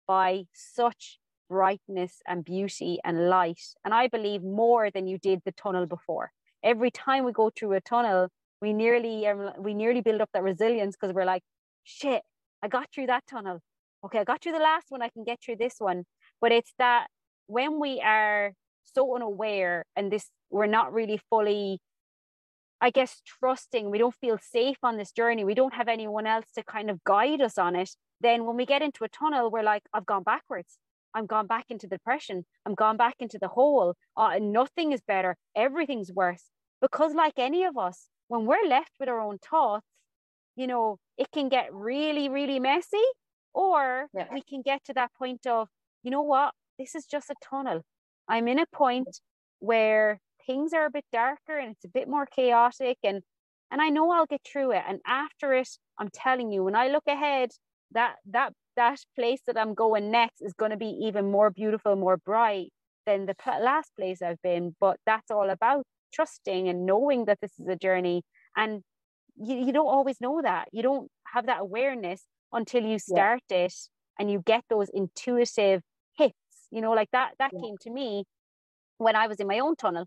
by such brightness and beauty and light. And I believe more than you did the tunnel before. Every time we go through a tunnel, we nearly um, we nearly build up that resilience because we're like, shit, I got through that tunnel. Okay, I got through the last one. I can get through this one. But it's that when we are so unaware and this we're not really fully I guess trusting, we don't feel safe on this journey, we don't have anyone else to kind of guide us on it, then when we get into a tunnel, we're like, I've gone backwards. I'm gone back into the depression. I'm gone back into the hole. Uh, nothing is better. Everything's worse. Because, like any of us, when we're left with our own thoughts, you know, it can get really, really messy. Or yeah. we can get to that point of, you know what, this is just a tunnel. I'm in a point where things are a bit darker and it's a bit more chaotic and and I know I'll get through it. And after it, I'm telling you, when I look ahead, that that that place that I'm going next is going to be even more beautiful, more bright than the last place I've been. But that's all about trusting and knowing that this is a journey. And you, you don't always know that. You don't have that awareness until you start yeah. it and you get those intuitive hits. You know, like that that yeah. came to me when I was in my own tunnel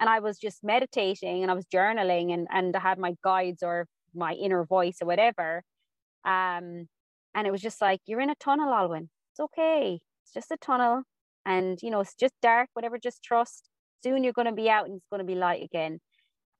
and I was just meditating and I was journaling and and I had my guides or my inner voice or whatever. Um, and it was just like, you're in a tunnel, Alwynn. It's okay. It's just a tunnel. And you know, it's just dark, whatever, just trust. Soon you're gonna be out and it's gonna be light again.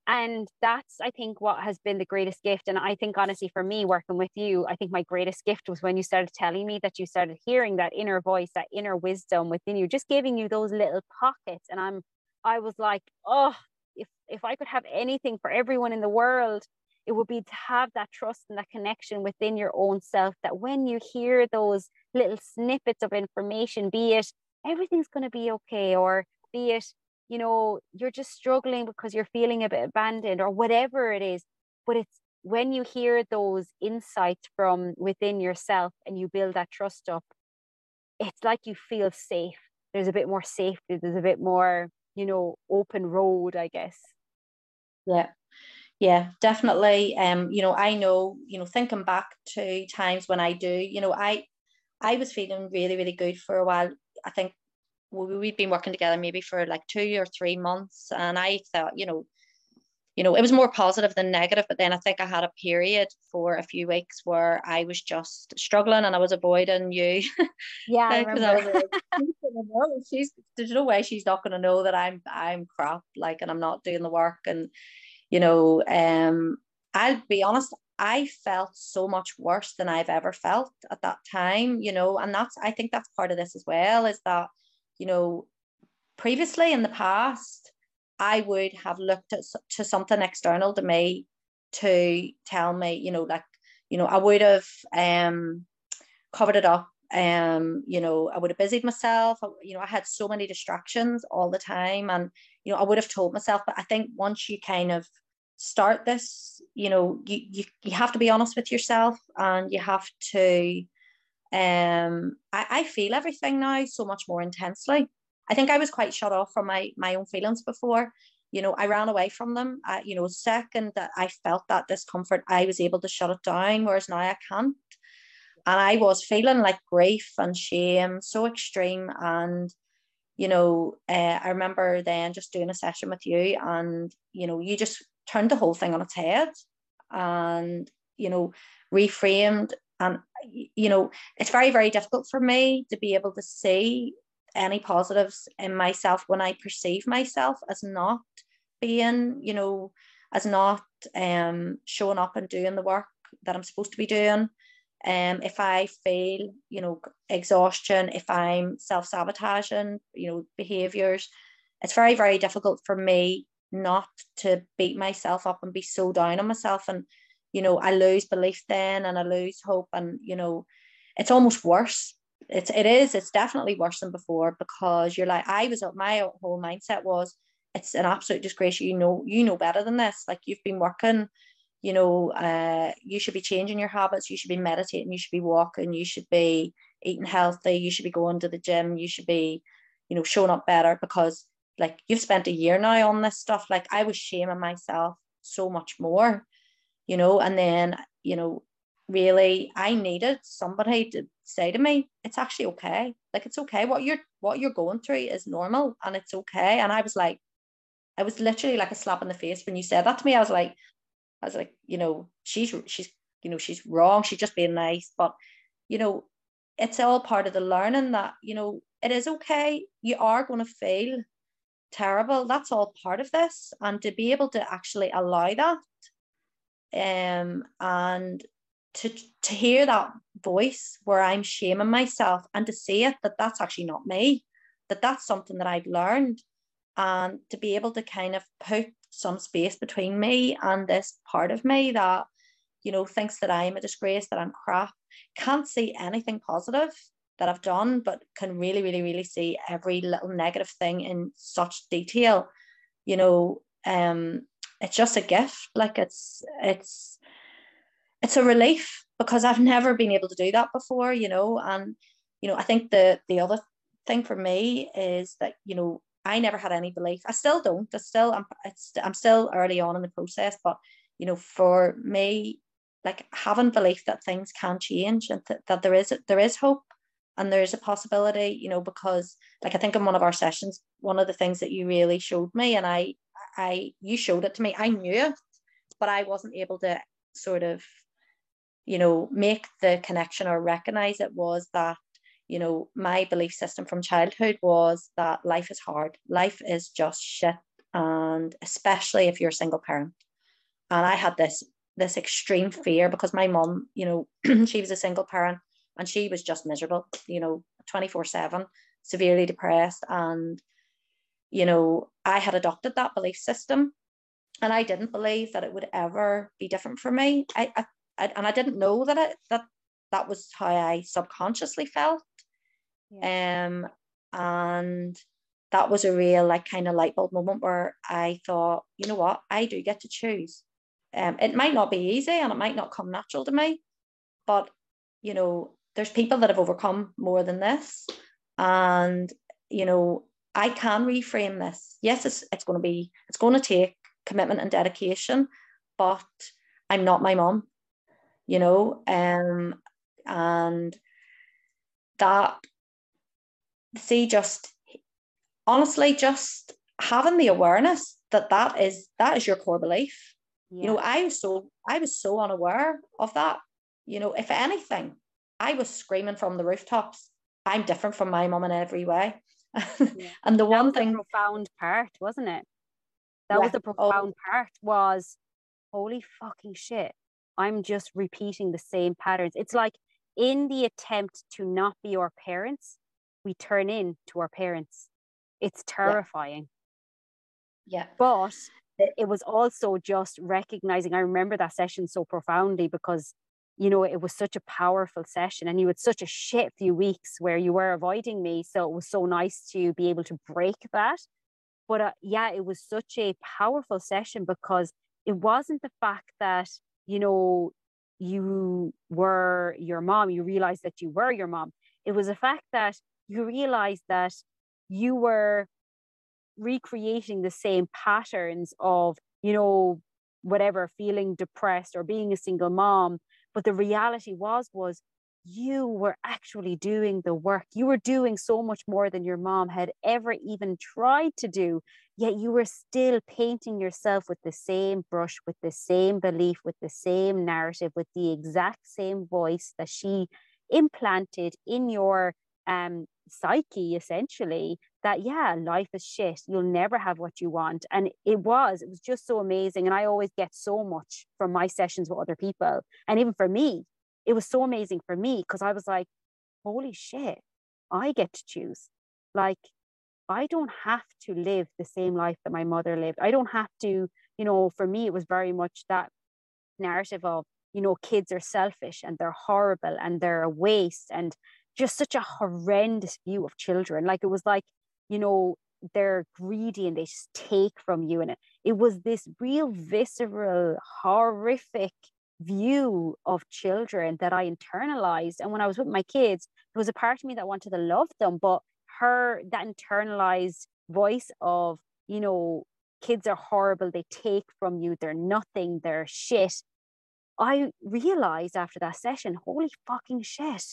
And that's, I think, what has been the greatest gift. And I think, honestly, for me working with you, I think my greatest gift was when you started telling me that you started hearing that inner voice, that inner wisdom within you, just giving you those little pockets. And I'm I was like, oh, if if I could have anything for everyone in the world, it would be to have that trust and that connection within your own self that when you hear those little snippets of information, be it everything's going to be okay, or be it, you know, you're just struggling because you're feeling a bit abandoned, or whatever it is, but it's when you hear those insights from within yourself and you build that trust up, it's like you feel safe. There's a bit more safety, there's a bit more you know open road i guess. Yeah yeah definitely um you know i know you know thinking back to times when i do you know i i was feeling really really good for a while i think we'd been working together maybe for like two or three months and i thought you know you know, it was more positive than negative. But then I think I had a period for a few weeks where I was just struggling and I was avoiding you. *laughs* Yeah, I. I was like, she's there's no way she's not going to know that I'm I'm crap, like, and I'm not doing the work. And you know, um, I'll be honest, I felt so much worse than I've ever felt at that time, you know, and that's I think that's part of this as well, is that, you know, previously in the past, I would have looked at to something external to me to tell me, you know, like, you know, I would have um covered it up. Um, you know, I would have busied myself. You know, I had so many distractions all the time, and you know, I would have told myself. But I think once you kind of start this, you know, you you, you have to be honest with yourself, and you have to. Um, I, I feel everything now so much more intensely. I think I was quite shut off from my my own feelings before you know, I ran away from them. I, you know, second that I felt that discomfort, I was able to shut it down, whereas now I can't. And I was feeling like grief and shame, so extreme. And, you know, uh, I remember then just doing a session with you, and, you know, you just turned the whole thing on its head and, you know, reframed. And, you know, it's very, very difficult for me to be able to see any positives in myself when I perceive myself as not being, you know, as not um showing up and doing the work that I'm supposed to be doing. Um, if I feel, you know, exhaustion, if I'm self-sabotaging, you know, behaviors, it's very, very difficult for me not to beat myself up and be so down on myself. And, you know, I lose belief then and I lose hope. And, you know, it's almost worse it's it is it's definitely worse than before because you're like I was my whole mindset was it's an absolute disgrace you know you know better than this like you've been working you know uh you should be changing your habits you should be meditating you should be walking you should be eating healthy you should be going to the gym you should be you know showing up better because like you've spent a year now on this stuff like I was shaming myself so much more you know and then you know really I needed somebody to say to me, it's actually okay. Like it's okay. What you're what you're going through is normal and it's okay. And I was like, I was literally like a slap in the face when you said that to me. I was like, I was like, you know, she's she's you know, she's wrong. She's just being nice. But, you know, it's all part of the learning that, you know, it is okay. You are going to feel terrible. That's all part of this. And to be able to actually allow that um and to to hear that voice where I'm shaming myself and to see it that that's actually not me, that that's something that I've learned, and to be able to kind of put some space between me and this part of me that you know thinks that I'm a disgrace, that I'm crap, can't see anything positive that I've done, but can really, really, really see every little negative thing in such detail. You know, um, it's just a gift. Like it's it's it's a relief because I've never been able to do that before, you know. And you know, I think the the other thing for me is that you know I never had any belief. I still don't. I still I'm I'm still early on in the process, but you know, for me, like having belief that things can change and th- that there is there is hope and there's a possibility, you know, because like I think in one of our sessions, one of the things that you really showed me, and I I you showed it to me, I knew it, but I wasn't able to sort of you know, make the connection or recognize it was that, you know, my belief system from childhood was that life is hard. Life is just shit. And especially if you're a single parent. And I had this this extreme fear because my mom, you know, *clears throat* she was a single parent and she was just miserable, you know, 24-7, severely depressed. And, you know, I had adopted that belief system and I didn't believe that it would ever be different for me. I, I I, and I didn't know that it that that was how I subconsciously felt. Um, and that was a real like kind of light bulb moment where I thought, you know what, I do get to choose. Um, it might not be easy and it might not come natural to me, but you know, there's people that have overcome more than this, and you know, I can reframe this. Yes, it's it's going to be it's going to take commitment and dedication, but I'm not my mom you know, um, and that see just honestly just having the awareness that that is that is your core belief yeah. you know i was so i was so unaware of that you know if anything i was screaming from the rooftops i'm different from my mom in every way *laughs* yeah. and the that one thing profound part wasn't it that yeah. was the oh. profound oh. part was holy fucking shit I'm just repeating the same patterns. It's like in the attempt to not be our parents, we turn in to our parents. It's terrifying. Yeah. But it was also just recognizing, I remember that session so profoundly because, you know, it was such a powerful session and you had such a shit few weeks where you were avoiding me. So it was so nice to be able to break that. But uh, yeah, it was such a powerful session because it wasn't the fact that, you know, you were your mom, you realized that you were your mom. It was the fact that you realized that you were recreating the same patterns of, you know, whatever, feeling depressed or being a single mom. But the reality was, was you were actually doing the work. You were doing so much more than your mom had ever even tried to do. Yet you were still painting yourself with the same brush, with the same belief, with the same narrative, with the exact same voice that she implanted in your um, psyche essentially that yeah life is shit. You'll never have what you want. And it was it was just so amazing. And i always get so much from my sessions with other people. And even for me it was so amazing for me because i was like holy shit i get to choose. Like i don't have to live the same life that my mother lived. I don't have to you know for me it was very much that narrative of you know kids are selfish and they're horrible and they're a waste and just such a horrendous view of children. Like it was like, you know, they're greedy and they just take from you. And it, it was this real visceral, horrific view of children that I internalized. And when I was with my kids, there was a part of me that wanted to love them, but her, that internalized voice of, you know, kids are horrible, they take from you, they're nothing, they're shit. I realized after that session, holy fucking shit.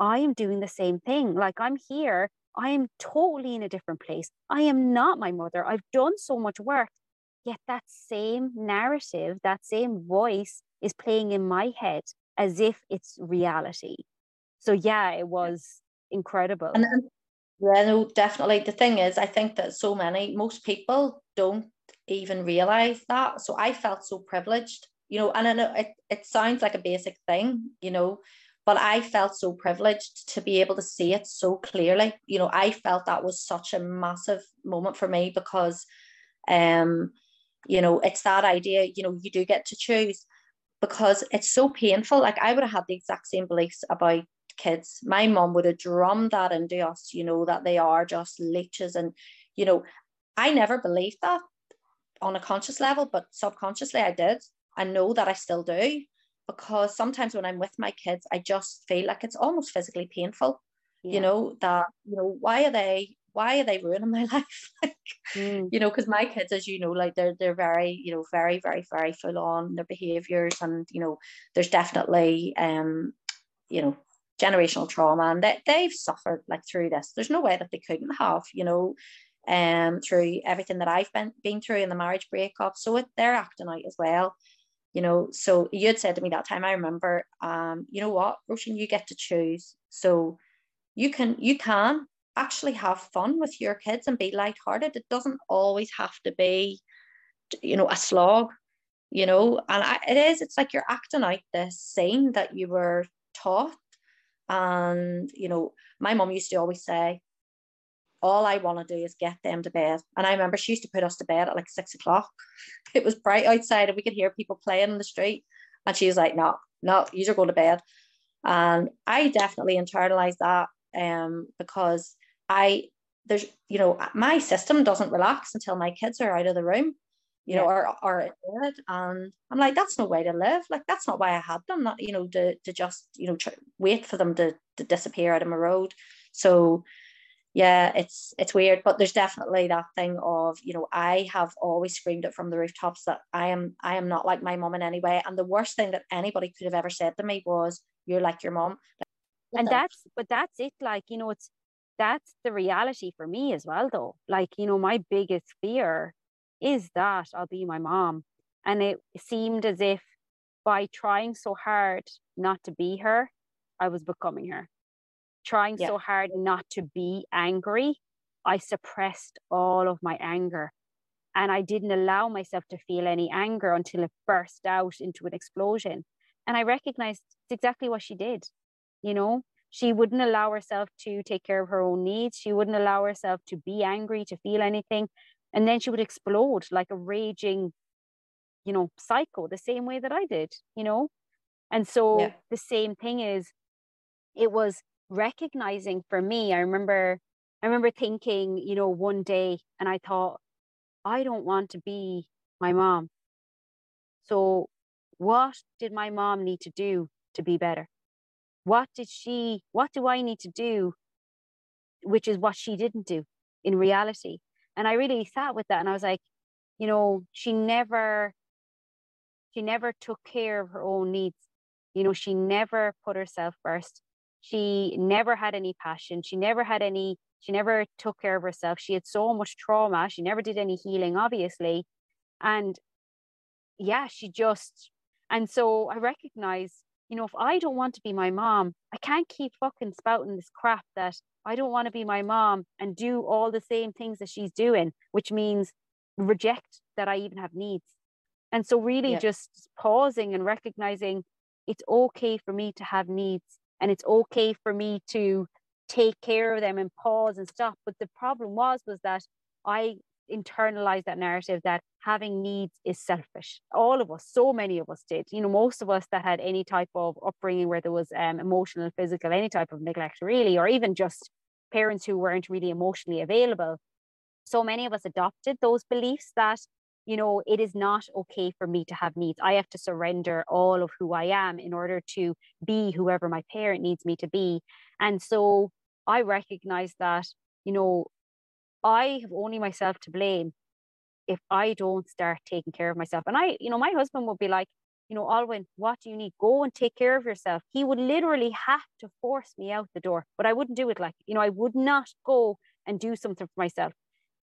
I am doing the same thing. Like I'm here, I am totally in a different place. I am not my mother. I've done so much work. Yet that same narrative, that same voice is playing in my head as if it's reality. So yeah, it was incredible. And, and yeah, no, definitely. The thing is, I think that so many, most people don't even realize that. So I felt so privileged, you know, and I know it, it sounds like a basic thing, you know, but I felt so privileged to be able to see it so clearly. You know, I felt that was such a massive moment for me because, um, you know, it's that idea, you know, you do get to choose because it's so painful. Like I would have had the exact same beliefs about kids. My mom would have drummed that into us, you know, that they are just leeches. And, you know, I never believed that on a conscious level, but subconsciously I did. I know that I still do because sometimes when I'm with my kids, I just feel like it's almost physically painful. Yeah. You know that you know why are they why are they ruining my *laughs* life? like, mm. You know, because my kids, as you know, like they're they're very you know very very very full on their behaviors, and you know there's definitely um you know generational trauma, and that they, they've suffered like through this. There's no way that they couldn't have, you know, um through everything that I've been been through in the marriage breakup. So it, they're acting out as well you know so you had said to me that time i remember um you know what Roisin you get to choose. So you can you can actually have fun with your kids and be lighthearted. It doesn't always have to be you know a slog you know and I, it is it's like you're acting out this scene that you were taught. And you know my mom used to always say all I want to do is get them to bed. And I remember she used to put us to bed at like six o'clock. *laughs* It was bright outside and we could hear people playing in the street. And she was like, no, no, you are going to bed. And I definitely internalized that um, because I, there's, you know, my system doesn't relax until my kids are out of the room, you yeah. know, or, or in bed. And I'm like, that's no way to live. Like, that's not why I had them, not, you know, to, to just, you know, tr- wait for them to, to disappear out of my road. So, yeah, it's it's weird, but there's definitely that thing of you know I have always screamed it from the rooftops that I am I am not like my mom in any way, and the worst thing that anybody could have ever said to me was you're like your mom, and that's but that's it. Like you know, it's that's the reality for me as well, though. Like you know, my biggest fear is that I'll be my mom, and it seemed as if by trying so hard not to be her, I was becoming her trying yeah. so hard not to be angry, I suppressed all of my anger. and I didn't allow myself to feel any anger until it burst out into an explosion. And I recognized exactly what she did. You know, she wouldn't allow herself to take care of her own needs. She wouldn't allow herself to be angry, to feel anything. And then she would explode like a raging, you know, psycho, the same way that I did, you know? And so yeah. the same thing is, it was recognizing for me. I remember, I remember thinking, you know, one day, and I thought, I don't want to be my mom. So, what did my mom need to do to be better? What did she, what do I need to do? Which is what she didn't do in reality. And I really sat with that and I was like, you know, she never, she never took care of her own needs. You know, she never put herself first. She never had any passion. She never had any she never took care of herself. She had so much trauma. She never did any healing, obviously. And yeah, she just, and so I recognize, you know, if I don't want to be my mom, I can't keep fucking spouting this crap that I don't want to be my mom and do all the same things that she's doing, which means reject that I even have needs. And so, really, yeah. just pausing and recognizing it's okay for me to have needs and it's okay for me to take care of them and pause and stop. But the problem was was that I internalized that narrative that having needs is selfish. All of us, so many of us did. You know, most of us that had any type of upbringing where there was um, emotional, physical, any type of neglect, really, or even just parents who weren't really emotionally available. So many of us adopted those beliefs that you know, it is not okay for me to have needs. I have to surrender all of who I am in order to be whoever my parent needs me to be. And so I recognize that, you know, I have only myself to blame if I don't start taking care of myself. And I, you know, my husband would be like, you know, Alwynn, what do you need? Go and take care of yourself. He would literally have to force me out the door, but I wouldn't do it like, you know, I would not go and do something for myself.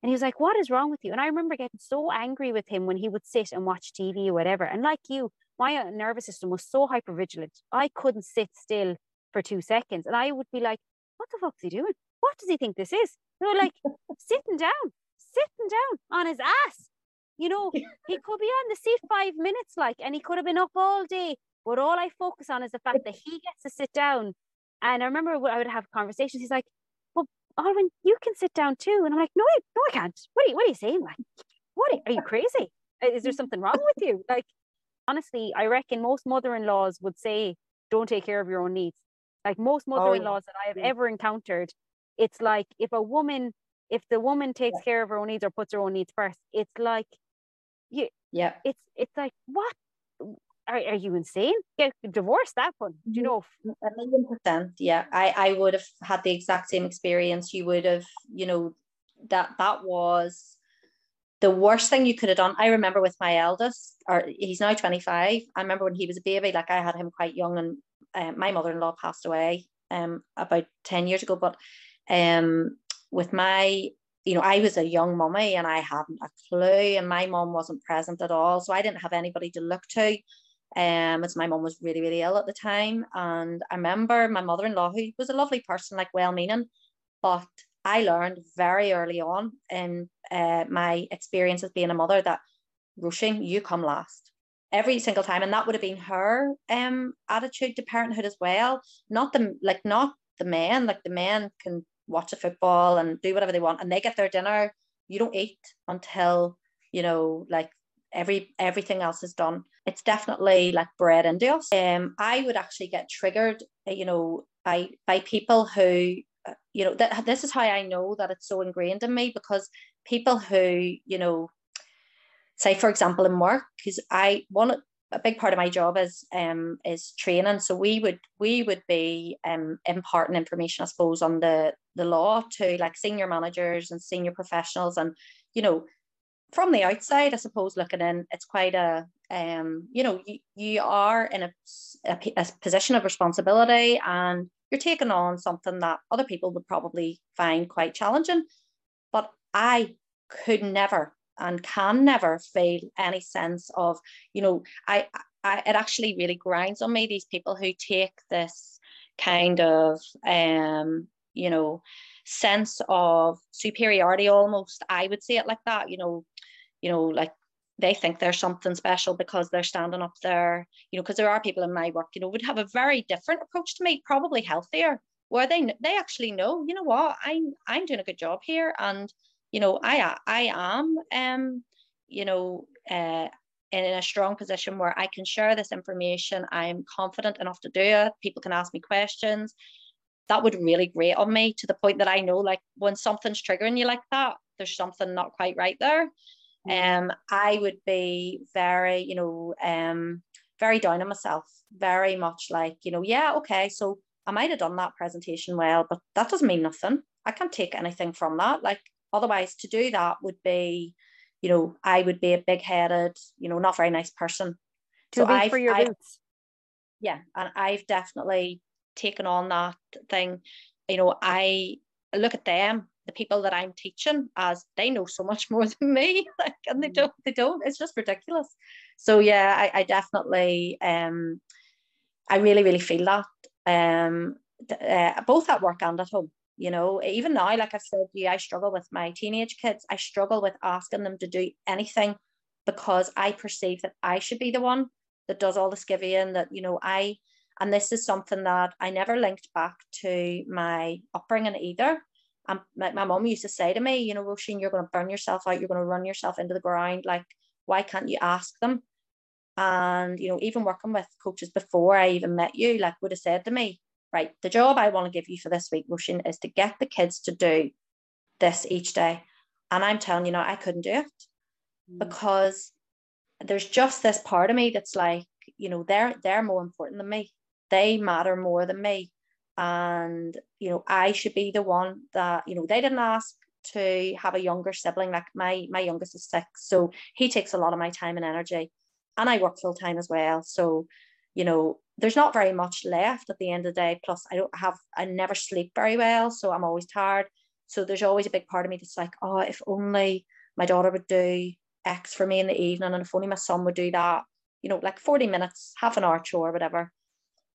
And he was like, What is wrong with you? And I remember getting so angry with him when he would sit and watch TV or whatever. And like you, my uh, nervous system was so hypervigilant. I couldn't sit still for two seconds. And I would be like, what the fuck's he doing? What does he think this is? They were like *laughs* sitting down, sitting down on his ass. You know, he could be on the seat five minutes, like, and he could have been up all day. But all I focus on is the fact that he gets to sit down. And I remember I would have conversations. He's like, "Well, Alwynn, you can sit down too." And I'm like, "No, I, no, I can't. What are you, what are you saying? Like, what are, are you crazy? Is there mm. something wrong with you?" *laughs* Like, honestly, I reckon most mother-in-laws would say, "Don't take care of your own needs." Like most oh, mother-in-laws oh, that I have ever encountered, it's like if a woman, if the woman takes yeah. care of her own needs or puts her own needs first, it's like, you, yeah, it's it's like what are, are you insane? Get divorce that one. Do you mm-hmm. know? A million percent. Yeah. I, I would have had the exact same experience. You would have, you know, that that was the worst thing you could have done. I remember with my eldest, or he's now 25. I remember when he was a baby, like I had him quite young and um, my mother-in-law passed away um, about 10 years ago but um, with my you know I was a young mummy and I hadn't a clue and my mom wasn't present at all so I didn't have anybody to look to um, as my mom was really really ill at the time. And I remember my mother-in-law who was a lovely person like well-meaning but I learned very early on in uh, my experience as being a mother that rushing, you come last. Every single time. And that would have been her um attitude to parenthood as well. Not the like not the men. Like the men can watch a football and do whatever they want and they get their dinner. You don't eat until you know like every everything else is done it's definitely like bred into us. Um i would actually get triggered uh, you know by by people who uh, you know that this is how i know that it's so ingrained in me because people who you know say for example in work because i one a big part of my job is um is training. So we would we would be um imparting information i suppose on the the law to like senior managers and senior professionals. And you know from the outside i suppose looking in it's quite a um you know you, you are in a, a, a position of responsibility and you're taking on something that other people would probably find quite challenging but i could never and can never feel any sense of, you know, I, I it actually really grinds on me these people who take this kind of um, you know, sense of superiority almost. I would say it like that, you know, you know, like they think they're something special because they're standing up there, you know, because there are people in my work, you know, would have a very different approach to me, probably healthier, where they they actually know, you know what, I'm I'm doing a good job here, and you know, I I am um, you know, uh, in a strong position where I can share this information. I'm confident enough to do it. People can ask me questions. That would really grate on me to the point that I know, like, when something's triggering you like that, there's something not quite right there. Um, I would be very, you know, um, very down on myself, very much like, you know, yeah, okay, so I might have done that presentation well, but that doesn't mean nothing. I can't take anything from that. Like, otherwise, to do that would be, you know, I would be a big headed, you know, not very nice person. Too so I for your I've, boots. Yeah, and I've definitely taken on that thing. You know, I look at them the people that I'm teaching as they know so much *laughs* more than me *laughs* like and they mm. don't they don't it's just ridiculous. So yeah I, I definitely um I really really feel that um uh, both at work and at home you know? Even now like I've said you I struggle with my teenage kids. I struggle with asking them to do anything because I perceive that I should be the one that does all the skivvying that you know I and this is something that I never linked back to my upbringing either and my, my mom used to say to me, you know, Roisin, you're going to burn yourself out. You're going to run yourself into the ground. Like, why can't you ask them? And, you know, even working with coaches before I even met you, like would have said to me, right, the job I want to give you for this week, Roisin, is to get the kids to do this each day. And I'm telling you now, I couldn't do it mm. because there's just this part of me that's like, you know, they're they're more important than me. They matter more than me and you know i should be the one that you know they didn't ask to have a younger sibling. Like my my youngest is six so he takes a lot of my time and energy. And i work full time as well. So you know there's not very much left at the end of the day. Plus i don't have i never sleep very well so i'm always tired. So there's always a big part of me that's like oh if only my daughter would do x for me in the evening and if only my son would do that. You know like 40 minutes half an hour chore whatever.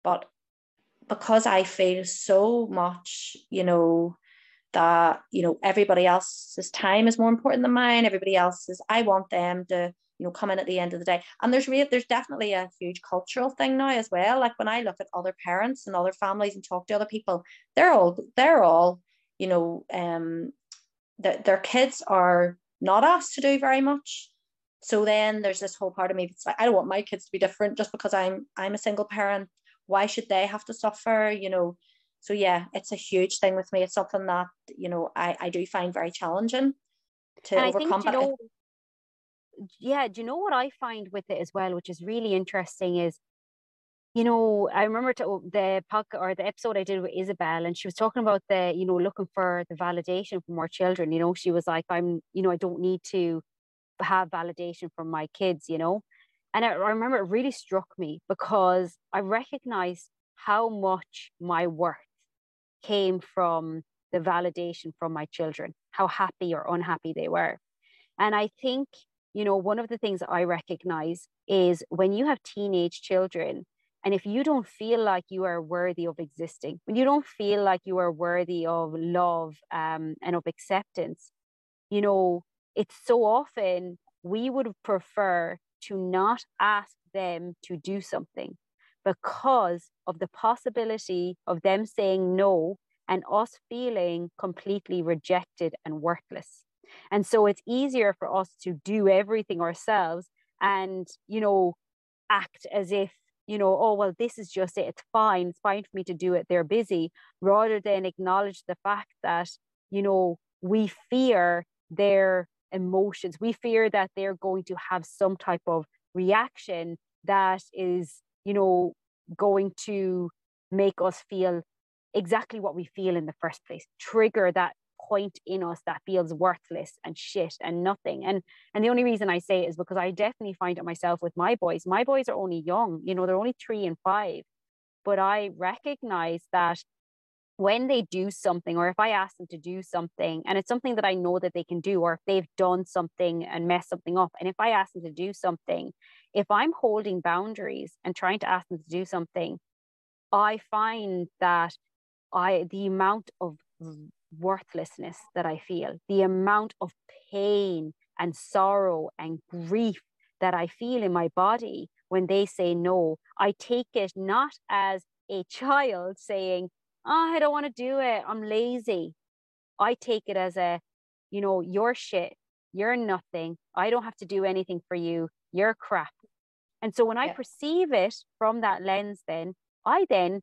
But because I feel so much, you know, that, you know, everybody else's time is more important than mine. Everybody else's, I want them to, you know, come in at the end of the day. And there's really, there's definitely a huge cultural thing now as well. Like when I look at other parents and other families and talk to other people, they're all, they're all, you know, um, that their kids are not asked to do very much. So then there's this whole part of me that's like, I don't want my kids to be different just because I'm I'm a single parent why should they have to suffer you know so yeah it's a huge thing with me it's something that you know i i do find very challenging to and overcome think, you know, yeah do you know what i find with it as well which is really interesting is you know, I remember to, the podcast or the episode I did with Isabel, and she was talking about the, you know, looking for the validation from our children. You know, she was like, I'm, you know, I don't need to have validation from my kids, you know. And I, remember it really struck me because I recognized how much my worth came from the validation from my children, how happy or unhappy they were. And I think, you know, one of the things I recognize is when you have teenage children, and if you don't feel like you are worthy of existing, when you don't feel like you are worthy of love um, and of acceptance, you know, it's so often we would prefer to not ask them to do something because of the possibility of them saying no and us feeling completely rejected and worthless. And so it's easier for us to do everything ourselves and, you know, act as if, you know, oh, well, this is just it. It's fine. It's fine for me to do it. They're busy, rather than acknowledge the fact that, you know, we fear their emotions. We fear that they're going to have some type of reaction that is, you know, going to make us feel exactly what we feel in the first place, trigger that point in us that feels worthless and shit and nothing. And and the only reason I say it is because I definitely find it myself with my boys. My boys are only young, you know, they're only three and five. But I recognize that when they do something or if I ask them to do something and it's something that I know that they can do or if they've done something and messed something up and if I ask them to do something if I'm holding boundaries and trying to ask them to do something I find that I the amount of worthlessness that I feel the amount of pain and sorrow and grief that I feel in my body when they say no, I take it not as a child saying, Oh, I don't want to do it. I'm lazy. I take it as a, you know, you're shit. You're nothing. I don't have to do anything for you. You're crap. And so when I perceive it from that lens, then I then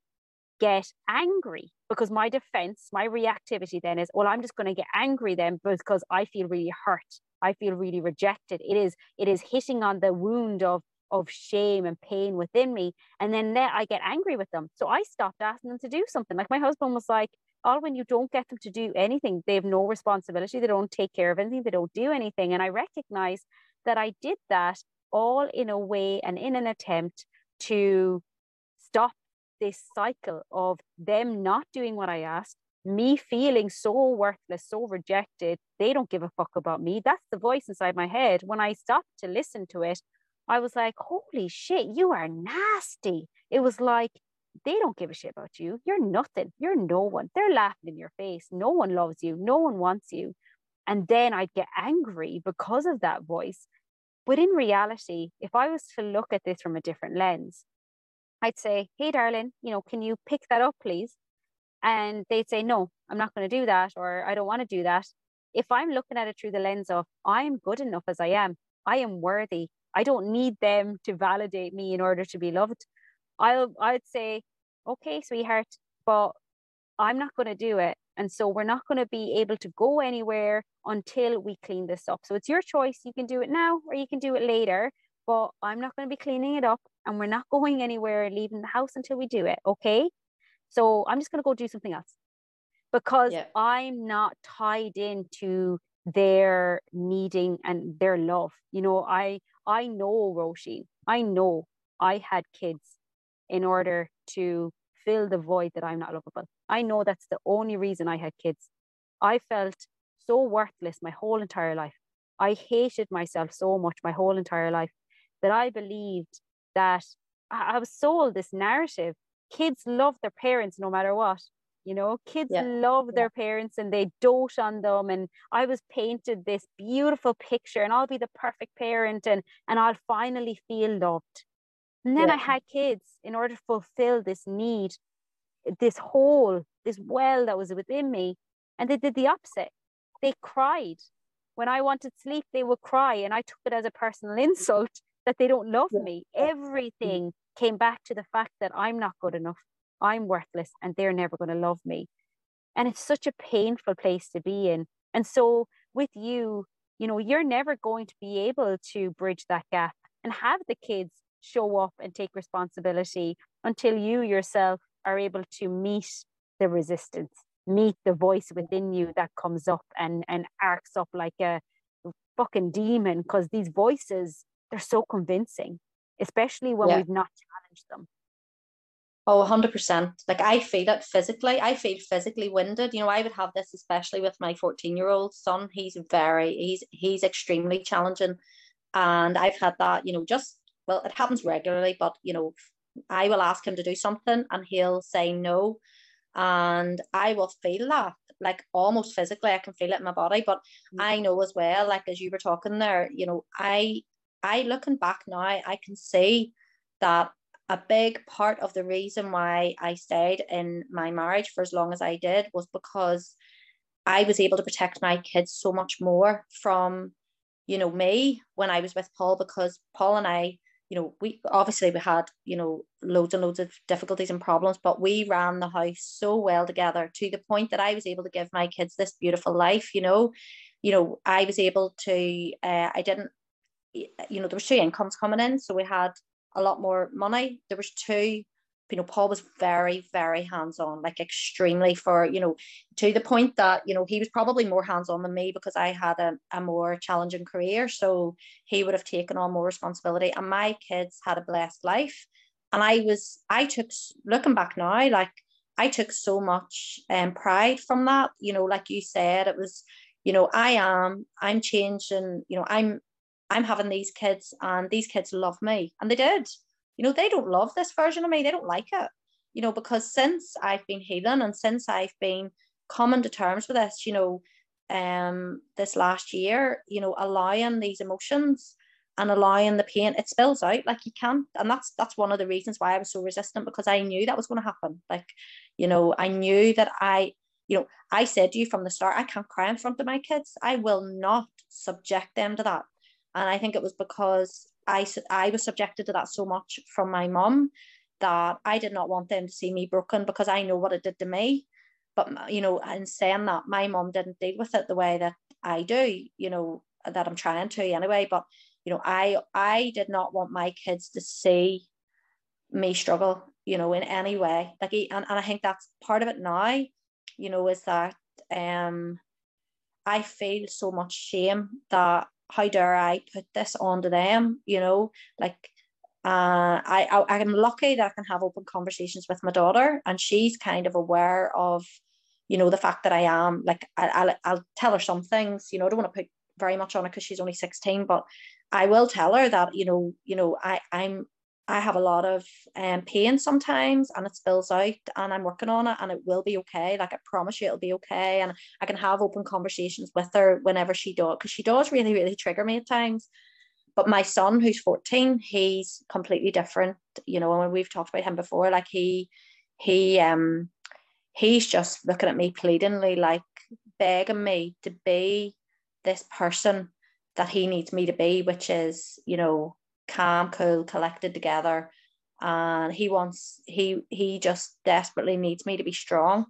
get angry because my defense, my reactivity then is, well, I'm just going to get angry then because I feel really hurt. I feel really rejected. It is, it is hitting on the wound of of shame and pain within me. And then I get angry with them. So I stopped asking them to do something. Like my husband was like, all when you don't get them to do anything, they have no responsibility. They don't take care of anything. They don't do anything. And I recognize that I did that all in a way and in an attempt to stop this cycle of them not doing what I asked, me feeling so worthless, so rejected. They don't give a fuck about me. That's the voice inside my head. When I stopped to listen to it, I was like, holy shit, you are nasty. It was like, they don't give a shit about you. You're nothing. You're no one. They're laughing in your face. No one loves you. No one wants you. And then I'd get angry because of that voice. But in reality, if I was to look at this from a different lens, I'd say, hey, darling, you know, can you pick that up, please? And they'd say, no, I'm not going to do that, or I don't want to do that. If I'm looking at it through the lens of, I'm good enough as I am, I am worthy, I don't need them to validate me in order to be loved. I'll I'd say, okay, sweetheart, but I'm not going to do it. And so we're not going to be able to go anywhere until we clean this up. So it's your choice. You can do it now or you can do it later, but I'm not going to be cleaning it up and we're not going anywhere leaving the house until we do it. Okay. So I'm just going to go do something else because yeah. I'm not tied into their needing and their love. You know, I I know Roisin, I know I had kids in order to fill the void that I'm not lovable. I know that's the only reason I had kids. I felt so worthless my whole entire life. I hated myself so much my whole entire life that I believed that I was sold this narrative. Kids love their parents no matter what you know kids yeah. love their yeah. parents and they dote on them and i was painted this beautiful picture and i'll be the perfect parent and and i'll finally feel loved. And then yeah. i had kids in order to fulfill this need this hole this well that was within me and they did the opposite. They cried. When i wanted sleep they would cry and i took it as a personal *laughs* insult that they don't love me. Everything came back to the fact that i'm not good enough I'm worthless and they're never going to love me. And it's such a painful place to be in. And so with you, you know, you're never going to be able to bridge that gap and have the kids show up and take responsibility until you yourself are able to meet the resistance, meet the voice within you that comes up and, and arcs up like a fucking demon because these voices, they're so convincing, especially when yeah. we've not challenged them. Oh, 100%. Like I feel it physically. I feel physically winded. You know, I would have this especially with my 14 year old son. He's very, he's, he's extremely challenging. And I've had that, you know, just, well, it happens regularly, but, you know, I will ask him to do something and he'll say no. And I will feel that like almost physically, I can feel it in my body. But mm-hmm. I know as well, like as you were talking there, you know, I, I looking back now, I can see that a big part of the reason why I stayed in my marriage for as long as I did was because I was able to protect my kids so much more from, you know, me when I was with Paul because Paul and I, you know, we obviously we had, you know, loads and loads of difficulties and problems, but we ran the house so well together to the point that I was able to give my kids this beautiful life, you know. You know, I was able to uh, I didn't you know, there was two incomes coming in. So we had a lot more money. There was two. You know, Paul was very, very hands-on, like extremely for, you know, to the point that, you know, he was probably more hands-on than me because I had a, a more challenging career. So he would have taken on more responsibility. And my kids had a blessed life. And I was, I took, looking back now, like I took so much um, pride from that. You know, like you said, it was, you know, I am, I'm changing, you know, I'm I'm having these kids and these kids love me. And they did. You know, they don't love this version of me. They don't like it. You know, because since I've been healing and since I've been coming to terms with this, you know, um this last year, you know, allowing these emotions and allowing the pain, it spills out like you can't. And that's that's one of the reasons why I was so resistant because I knew that was going to happen. Like, you know, I knew that I, you know, I said to you from the start, I can't cry in front of my kids. I will not subject them to that. And I think it was because I I was subjected to that so much from my mom that I did not want them to see me broken because I know what it did to me. But you know, in saying that, my mom didn't deal with it the way that I do. You know, that I'm trying to anyway. But you know, I I did not want my kids to see me struggle. You know, in any way. Like, and, and I think that's part of it now. You know, is that um, I feel so much shame that how dare I put this onto them? You know, like uh, I, I I'm lucky that I can have open conversations with my daughter, and she's kind of aware of, you know, the fact that I am like I, I'll I'll tell her some things. You know, I don't want to put very much on it because she's only sixteen, but I will tell her that you know you know I I'm I have a lot of um, pain sometimes and it spills out and I'm working on it and it will be okay. Like I promise you it'll be okay. And I can have open conversations with her whenever she does because she does really, really trigger me at times. But my son, who's 14, he's completely different. You know, and we've talked about him before, like he he um he's just looking at me pleadingly, like begging me to be this person that he needs me to be, which is, you know, calm, cool, collected together. And he wants he he just desperately needs me to be strong.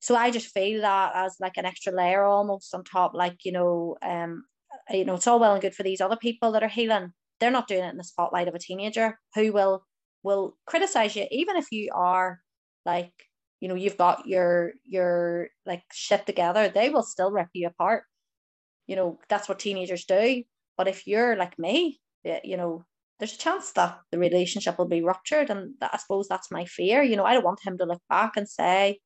So I just feel that as like an extra layer almost on top, like, you know, um, you know, it's all well and good for these other people that are healing. They're not doing it in the spotlight of a teenager who will will criticize you, even if you are like, you know, you've got your your like shit together, they will still rip you apart. You know, that's what teenagers do. But if you're like me, you know, there's a chance that the relationship will be ruptured. And that, I suppose that's my fear. You know, I don't want him to look back and say,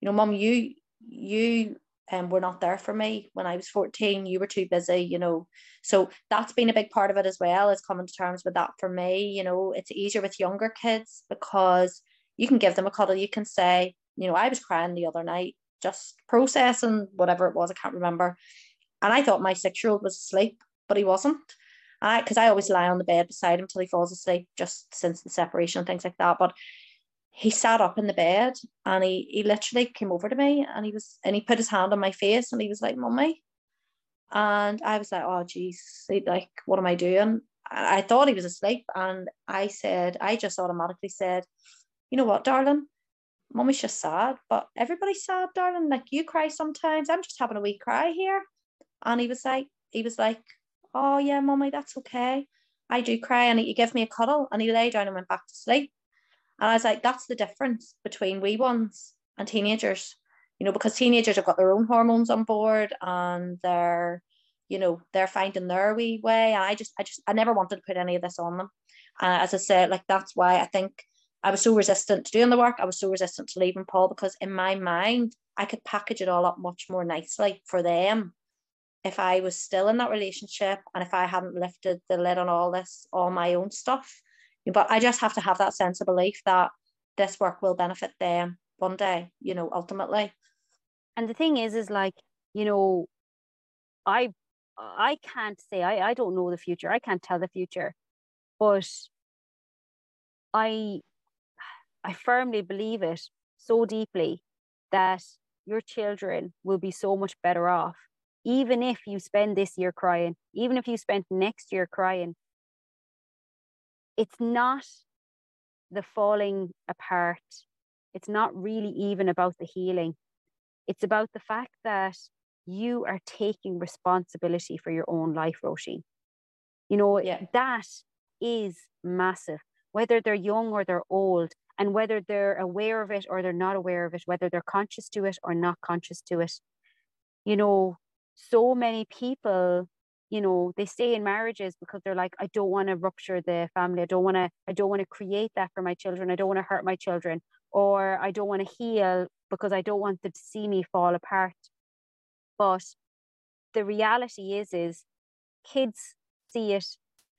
you know, mom, you you um, were not there for me when I was 14. You were too busy, you know. So that's been a big part of it as well, is coming to terms with that for me. You know, it's easier with younger kids because you can give them a cuddle. You can say, you know, I was crying the other night, just processing whatever it was, I can't remember. And I thought my six year old was asleep, but he wasn't. I because I always lie on the bed beside him till he falls asleep, just since the separation and things like that. But he sat up in the bed and he he literally came over to me and he was and he put his hand on my face and he was like, "Mummy," and I was like, "Oh, geez, like what am I doing?" I thought he was asleep, and I said, I just automatically said, "You know what, darling." Mummy's just sad, but everybody's sad, darling. Like you cry sometimes. I'm just having a wee cry here. And he was like, he was like, Oh yeah, mummy, that's okay. I do cry and he gave me a cuddle and he lay down and went back to sleep. And I was like, that's the difference between wee ones and teenagers, you know, because teenagers have got their own hormones on board and they're, you know, they're finding their wee way. And I just, I just, I never wanted to put any of this on them. As I said, like that's why I think I was so resistant to doing the work. I was so resistant to leaving Paul because in my mind, I could package it all up much more nicely for them if I was still in that relationship and if I hadn't lifted the lid on all this, all my own stuff. But I just have to have that sense of belief that this work will benefit them one day, you know, ultimately. And the thing is, is like, you know, I I can't say I, I don't know the future. I can't tell the future. But I I firmly believe it so deeply that your children will be so much better off even if you spend this year crying, even if you spend next year crying, it's not the falling apart. It's not really even about the healing. It's about the fact that you are taking responsibility for your own life, Roisin. You know, yeah. that is massive, whether they're young or they're old, and whether they're aware of it or they're not aware of it, whether they're conscious to it or not conscious to it. You know, so many people you know they stay in marriages because they're like i don't want to rupture the family. I don't want to i don't want to create that for my children. I don't want to hurt my children. Or i don't want to heal because i don't want them to see me fall apart. But the reality is is kids see it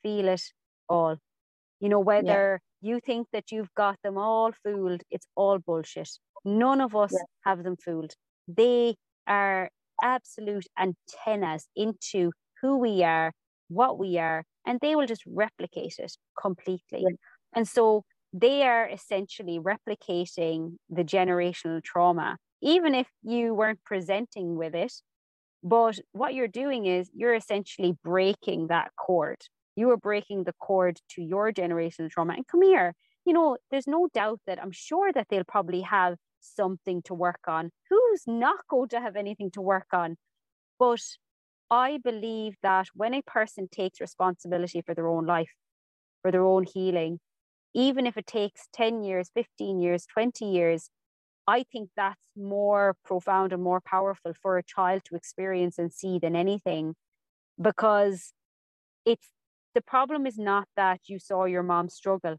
feel it all. You know whether yeah. you think that you've got them all fooled it's all bullshit. None of us yeah. have them fooled. They are absolute antennas into who we are, what we are, and they will just replicate it completely. Yeah. And so they are essentially replicating the generational trauma, even if you weren't presenting with it. But what you're doing is you're essentially breaking that cord. You are breaking the cord to your generational trauma. And come here, you know, there's no doubt that I'm sure that they'll probably have something to work on. Who's not going to have anything to work on? But I believe that when a person takes responsibility for their own life, for their own healing, even if it takes 10 years, 15 years, 20 years, I think that's more profound and more powerful for a child to experience and see than anything because it's the problem is not that you saw your mom struggle.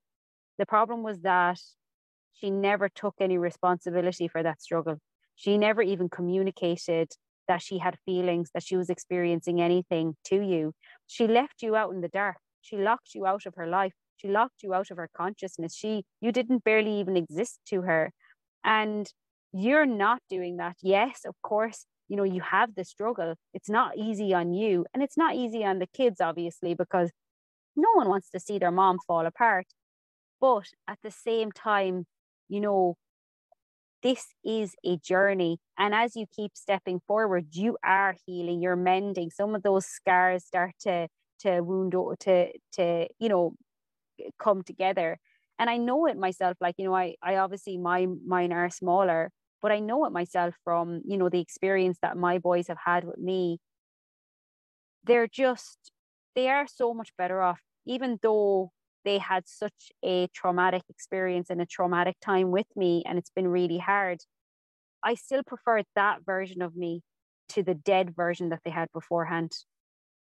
The problem was that she never took any responsibility for that struggle. She never even communicated that she had feelings, that she was experiencing anything to you. She left you out in the dark. She locked you out of her life. She locked you out of her consciousness. She you didn't barely even exist to her. And you're not doing that. Yes, of course, you know, you have the struggle. It's not easy on you. And it's not easy on the kids, obviously, because no one wants to see their mom fall apart. But at the same time, you know, this is a journey. And as you keep stepping forward, you are healing, you're mending. Some of those scars start to to wound or to to, you know, come together. And I know it myself, like, you know, I I obviously my mine are smaller, but I know it myself from, you know, the experience that my boys have had with me. They're just they are so much better off, even though they had such a traumatic experience and a traumatic time with me and it's been really hard. I still prefer that version of me to the dead version that they had beforehand.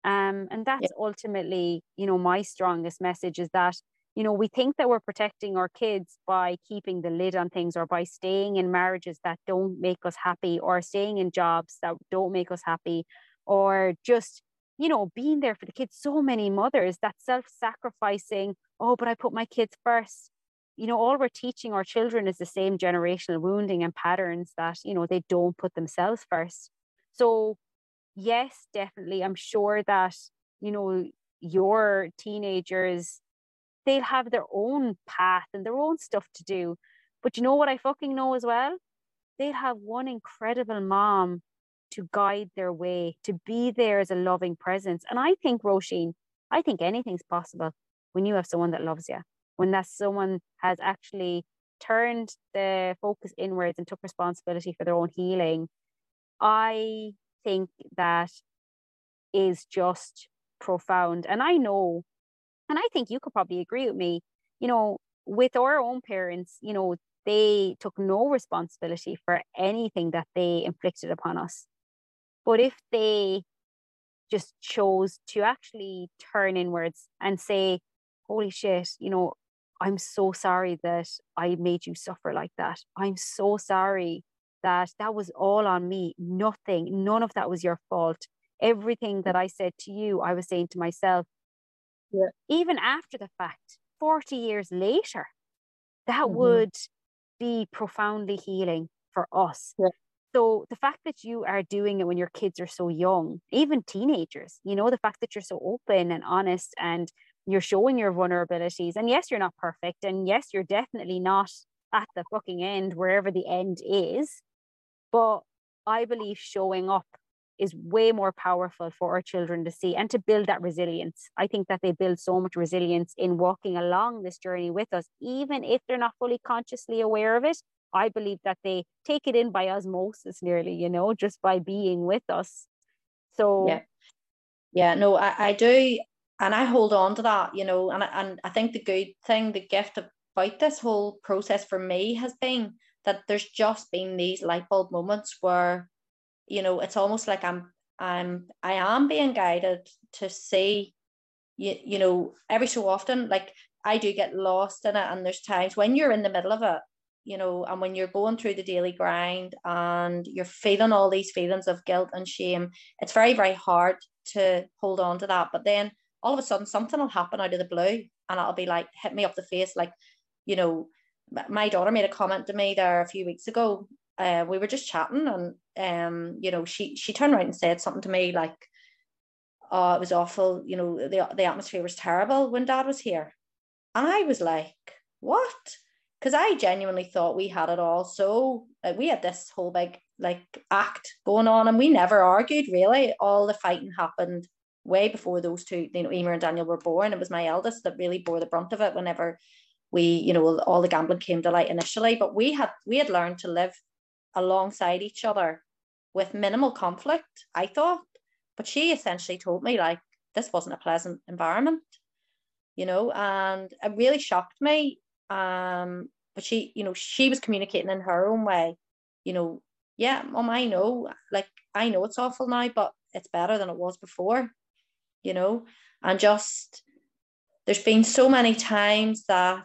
Um, and that's ultimately you know my strongest message is that you know we think that we're protecting our kids by keeping the lid on things or by staying in marriages that don't make us happy or staying in jobs that don't make us happy or just you know being there for the kids so many mothers that self-sacrificing oh, but I put my kids first. You know, all we're teaching our children is the same generational wounding and patterns that, you know, they don't put themselves first. So, yes, definitely. I'm sure that, you know, your teenagers, they'll have their own path and their own stuff to do. But you know what I fucking know as well? They'll have one incredible mom to guide their way, to be there as a loving presence. And I think, Roisin, I think anything's possible when you have someone that loves you, when that someone has actually turned the focus inwards and took responsibility for their own healing, I think that is just profound. And I know, and I think you could probably agree with me, you know, with our own parents, you know, they took no responsibility for anything that they inflicted upon us. But if they just chose to actually turn inwards and say, holy shit, you know, I'm so sorry that I made you suffer like that. I'm so sorry that that was all on me. Nothing, none of that was your fault. Everything that I said to you, I was saying to myself. Yeah. Even after the fact, 40 years later, that mm-hmm. would be profoundly healing for us. Yeah. So the fact that you are doing it when your kids are so young, even teenagers, you know, the fact that you're so open and honest and you're showing your vulnerabilities. And yes, you're not perfect. And yes, you're definitely not at the fucking end, wherever the end is. But I believe showing up is way more powerful for our children to see and to build that resilience. I think that they build so much resilience in walking along this journey with us, even if they're not fully consciously aware of it. I believe that they take it in by osmosis nearly, you know, just by being with us. So yeah. Yeah, no, I, I do and I hold on to that, you know, and and I think the good thing, the gift about this whole process for me has been that there's just been these light bulb moments where, you know, it's almost like I'm I'm I am being guided to see, you, you know, every so often, like I do get lost in it, and there's times when you're in the middle of it, you know, and when you're going through the daily grind and you're feeling all these feelings of guilt and shame, it's very, very hard to hold on to that. But then all of a sudden something will happen out of the blue and it'll be like hit me up the face like you know my daughter made a comment to me there a few weeks ago uh, we were just chatting and um, you know, she she turned around and said something to me like, oh, it was awful, you know, the, the atmosphere was terrible when dad was here. And I was like, what? Because I genuinely thought we had it all. So like, we had this whole big like act going on and we never argued really. All the fighting happened way before those two, you know, Emer and Daniel were born. It was my eldest that really bore the brunt of it whenever we, you know, all the gambling came to light initially. But we had we had learned to live alongside each other with minimal conflict, I thought. But she essentially told me like this wasn't a pleasant environment, you know, and it really shocked me. Um, but she, you know, she was communicating in her own way, you know, yeah, mom, I know, like I know it's awful now, but it's better than it was before, you know, and just there's been so many times that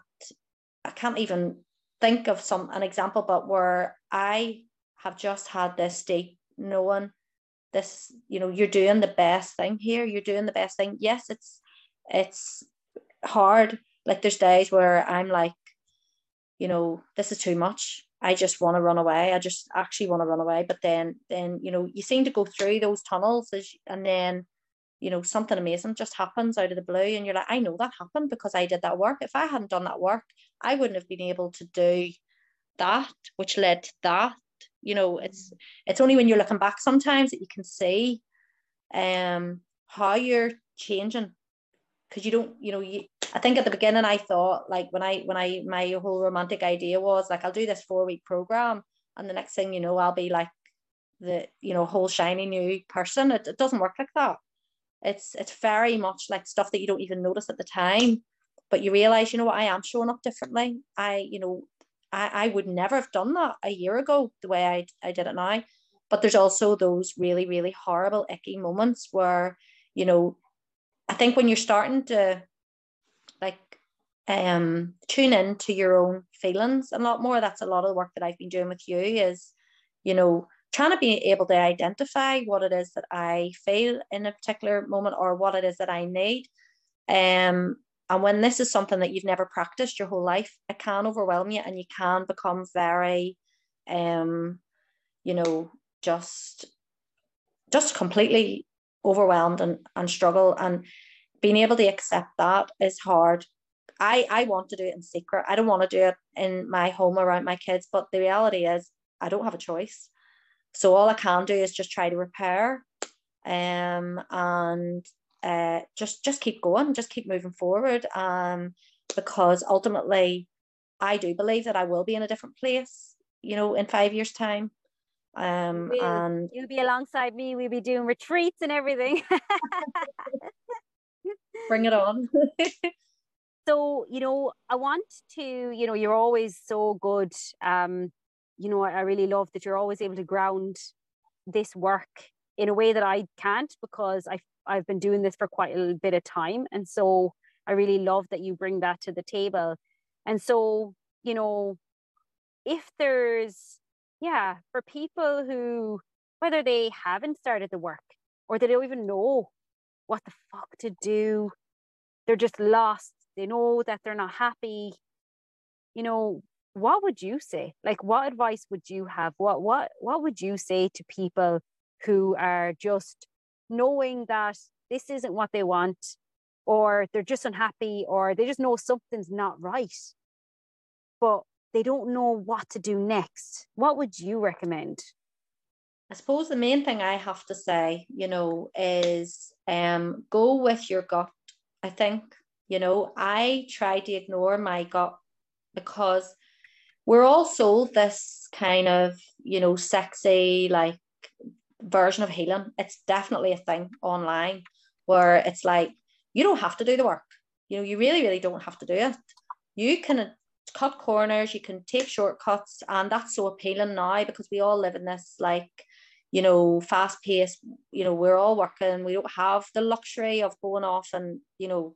I can't even think of some an example, but where I have just had this deep knowing this, you know, you're doing the best thing here. You're doing the best thing. Yes, it's it's hard. Like there's days where I'm like, you know, this is too much. I just want to run away. I just actually want to run away. But then then, you know, you seem to go through those tunnels as, and then you know something amazing just happens out of the blue and you're like i know that happened because i did that work if i hadn't done that work i wouldn't have been able to do that which led to that you know it's it's only when you're looking back sometimes that you can see um how you're changing because you don't you know you i think at the beginning i thought like when i when i my whole romantic idea was like i'll do this four week program and the next thing you know i'll be like the you know whole shiny new person. It, it doesn't work like that. It's it's very much like stuff that you don't even notice at the time. But you realize you know what i am showing up differently. I you know i i would never have done that a year ago the way i, I did it now. But there's also those really really horrible icky moments where you know i think when you're starting to like um tune in to your own feelings a lot more that's a lot of the work that i've been doing with you is you know trying to be able to identify what it is that I feel in a particular moment or what it is that I need. Um, and when this is something that you've never practiced your whole life, it can overwhelm you and you can become very, um, you know, just just completely overwhelmed and, and struggle. And being able to accept that is hard. I, I want to do it in secret. I don't want to do it in my home around my kids, but the reality is I don't have a choice. So all I can do is just try to repair um, and uh, just just keep going, just keep moving forward. Um, because ultimately, I do believe that I will be in a different place, you know, in five years' time. Um, we'll, and you'll be alongside me. We'll be doing retreats and everything. *laughs* bring it on. *laughs* so you know, I want to. You know, you're always so good. Um, you know, I really love that you're always able to ground this work in a way that I can't because I've I've been doing this for quite a bit of time. And so I really love that you bring that to the table. And so, you know, if there's, yeah, for people who, whether they haven't started the work or they don't even know what the fuck to do, they're just lost. They know that they're not happy. You know, what would you say like what advice would you have what what what would you say to people who are just knowing that this isn't what they want or they're just unhappy or they just know something's not right but they don't know what to do next what would you recommend i suppose the main thing i have to say you know is um go with your gut i think you know i try to ignore my gut because we're all sold this kind of, you know, sexy, like version of healing. It's definitely a thing online where it's like, you don't have to do the work. You know, you really, really don't have to do it. You can cut corners, you can take shortcuts, and that's so appealing now because we all live in this like, you know, fast pace. you know, we're all working, we don't have the luxury of going off and, you know,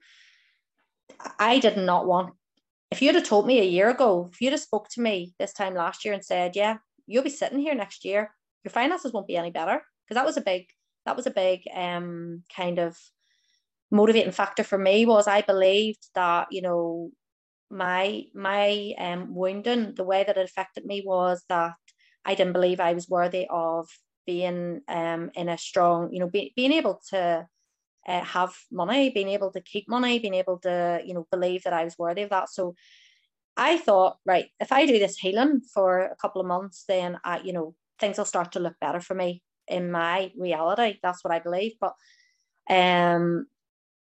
I did not want if you'd have told me a year ago, if you'd have spoke to me this time last year and said, yeah, you'll be sitting here next year, your finances won't be any better. Because that was a big, that was a big um kind of motivating factor for me was I believed that, you know, my my um wounding, the way that it affected me was that I didn't believe I was worthy of being um, in a strong, you know, be, being able to uh, have money, being able to keep money, being able to, you know, believe that I was worthy of that. So I thought, right, if I do this healing for a couple of months, then I, you know, things will start to look better for me in my reality. That's what I believe. But um,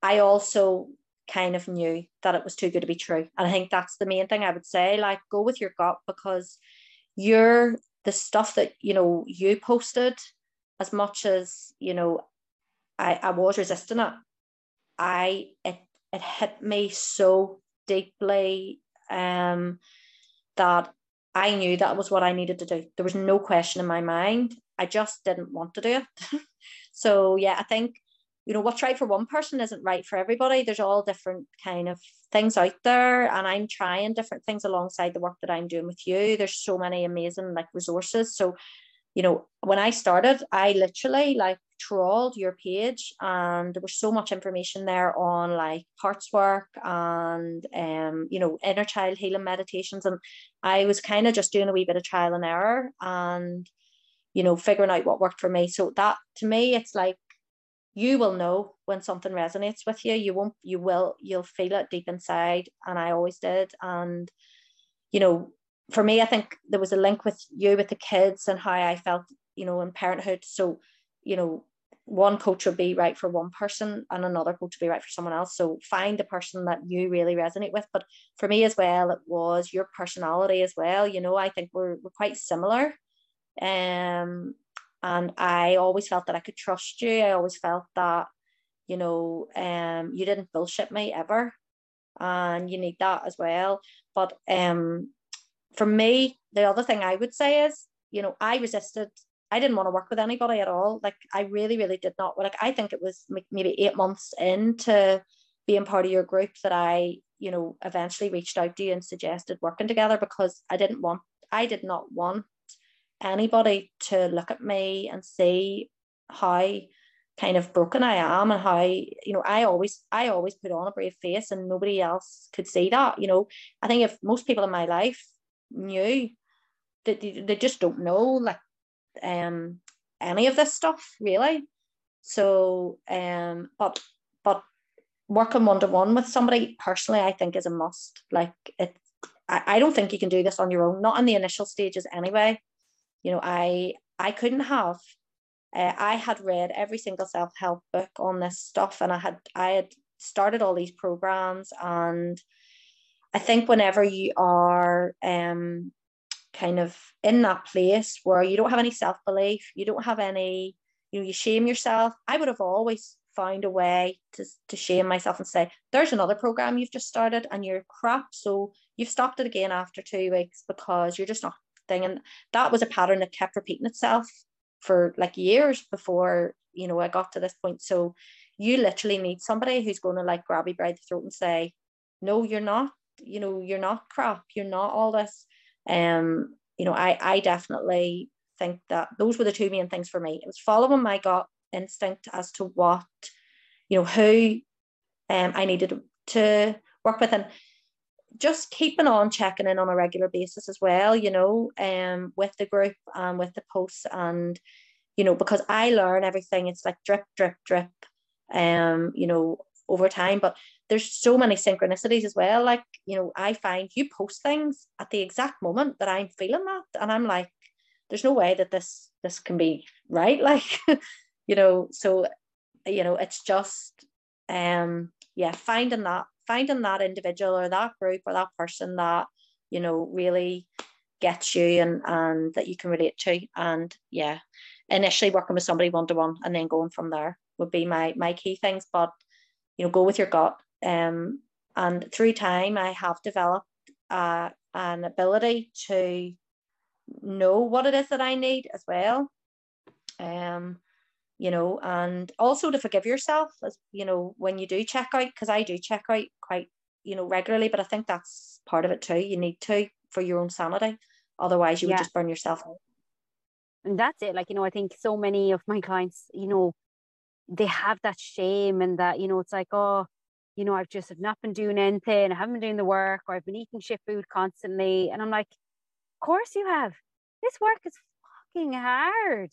I also kind of knew that it was too good to be true. And I think that's the main thing I would say. Like, go with your gut because you're the stuff that you know you posted as much as you know I, I was resisting it. I it it hit me so deeply um that I knew that was what I needed to do. There was no question in my mind. I just didn't want to do it. *laughs* so yeah, I think you know what's right for one person isn't right for everybody. There's all different kind of things out there, and I'm trying different things alongside the work that I'm doing with you. There's so many amazing like resources. So, you know, when I started, I literally like trawled your page and there was so much information there on like parts work and um you know inner child healing meditations and I was kind of just doing a wee bit of trial and error and you know figuring out what worked for me so that to me it's like you will know when something resonates with you you won't you will you'll feel it deep inside and I always did and you know for me I think there was a link with you with the kids and how I felt you know in parenthood so you know one coach will be right for one person and another coach will be right for someone else. So find the person that you really resonate with. But for me as well, it was your personality as well. You know, I think we're, we're quite similar. Um, and I always felt that I could trust you. I always felt that, you know, um, you didn't bullshit me ever. And you need that as well. But um, for me, the other thing I would say is, you know, I resisted I didn't want to work with anybody at all. Like I really, really did not. Like I think it was maybe eight months into being part of your group that I, you know, eventually reached out to you and suggested working together because I didn't want, I did not want anybody to look at me and see how kind of broken I am and how, you know, I always, I always put on a brave face and nobody else could see that. You know, I think if most people in my life knew that they, they just don't know, like um any of this stuff really. So um but but working one to one with somebody personally I think is a must. Like it I, I don't think you can do this on your own, not in the initial stages anyway. You know, I I couldn't have uh, I had read every single self-help book on this stuff and I had I had started all these programs and I think whenever you are um kind of in that place where you don't have any self belief, you don't have any, you know, you shame yourself. I would have always found a way to, to shame myself and say, there's another program you've just started and you're crap. So you've stopped it again after two weeks because you're just not thing. And that was a pattern that kept repeating itself for like years before, you know, I got to this point. So you literally need somebody who's going to like grab you by the throat and say, no, you're not, you know, you're not crap. You're not all this um, you know, I I definitely think that those were the two main things for me. It was following my gut instinct as to what, you know, who um I needed to work with and just keeping on checking in on a regular basis as well, you know, um with the group and with the posts and you know, because I learn everything, it's like drip, drip, drip, um, you know, over time. But there's so many synchronicities as well. Like, you know, I find you post things at the exact moment that I'm feeling that. And I'm like, there's no way that this this can be right. *laughs* Like, you know, so you know, it's just um yeah, finding that finding that individual or that group or that person that, you know, really gets you and and that you can relate to. And yeah, initially working with somebody one to one and then going from there would be my my key things. But you know, go with your gut um, and through time, I have developed uh, an ability to know what it is that I need as well. Um, you know, and also to forgive yourself as you know when you do check out, because I do check out quite you know regularly, but I think that's part of it too. You need to for your own sanity, otherwise you yeah. would just burn yourself out. And that's it. Like you know, I think so many of my clients, you know, they have that shame and that you know it's like oh you know, I've just have not been doing anything, I haven't been doing the work, or I've been eating shit food constantly. And I'm like, of course you have. this work is fucking hard.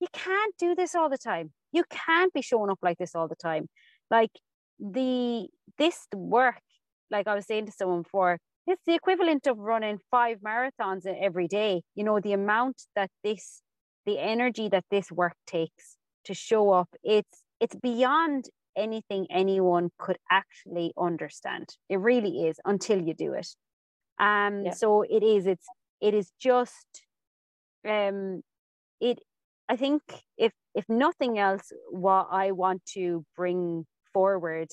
You can't do this all the time. You can't be showing up like this all the time. Like the this work, like I was saying to someone before, it's the equivalent of running five marathons every day. You know, the amount that this, the energy that this work takes to show up, it's it's beyond anything anyone could actually understand. It really is until you do it. Um, yeah. so it is, it's it is just um it I think if if nothing else, what I want to bring forward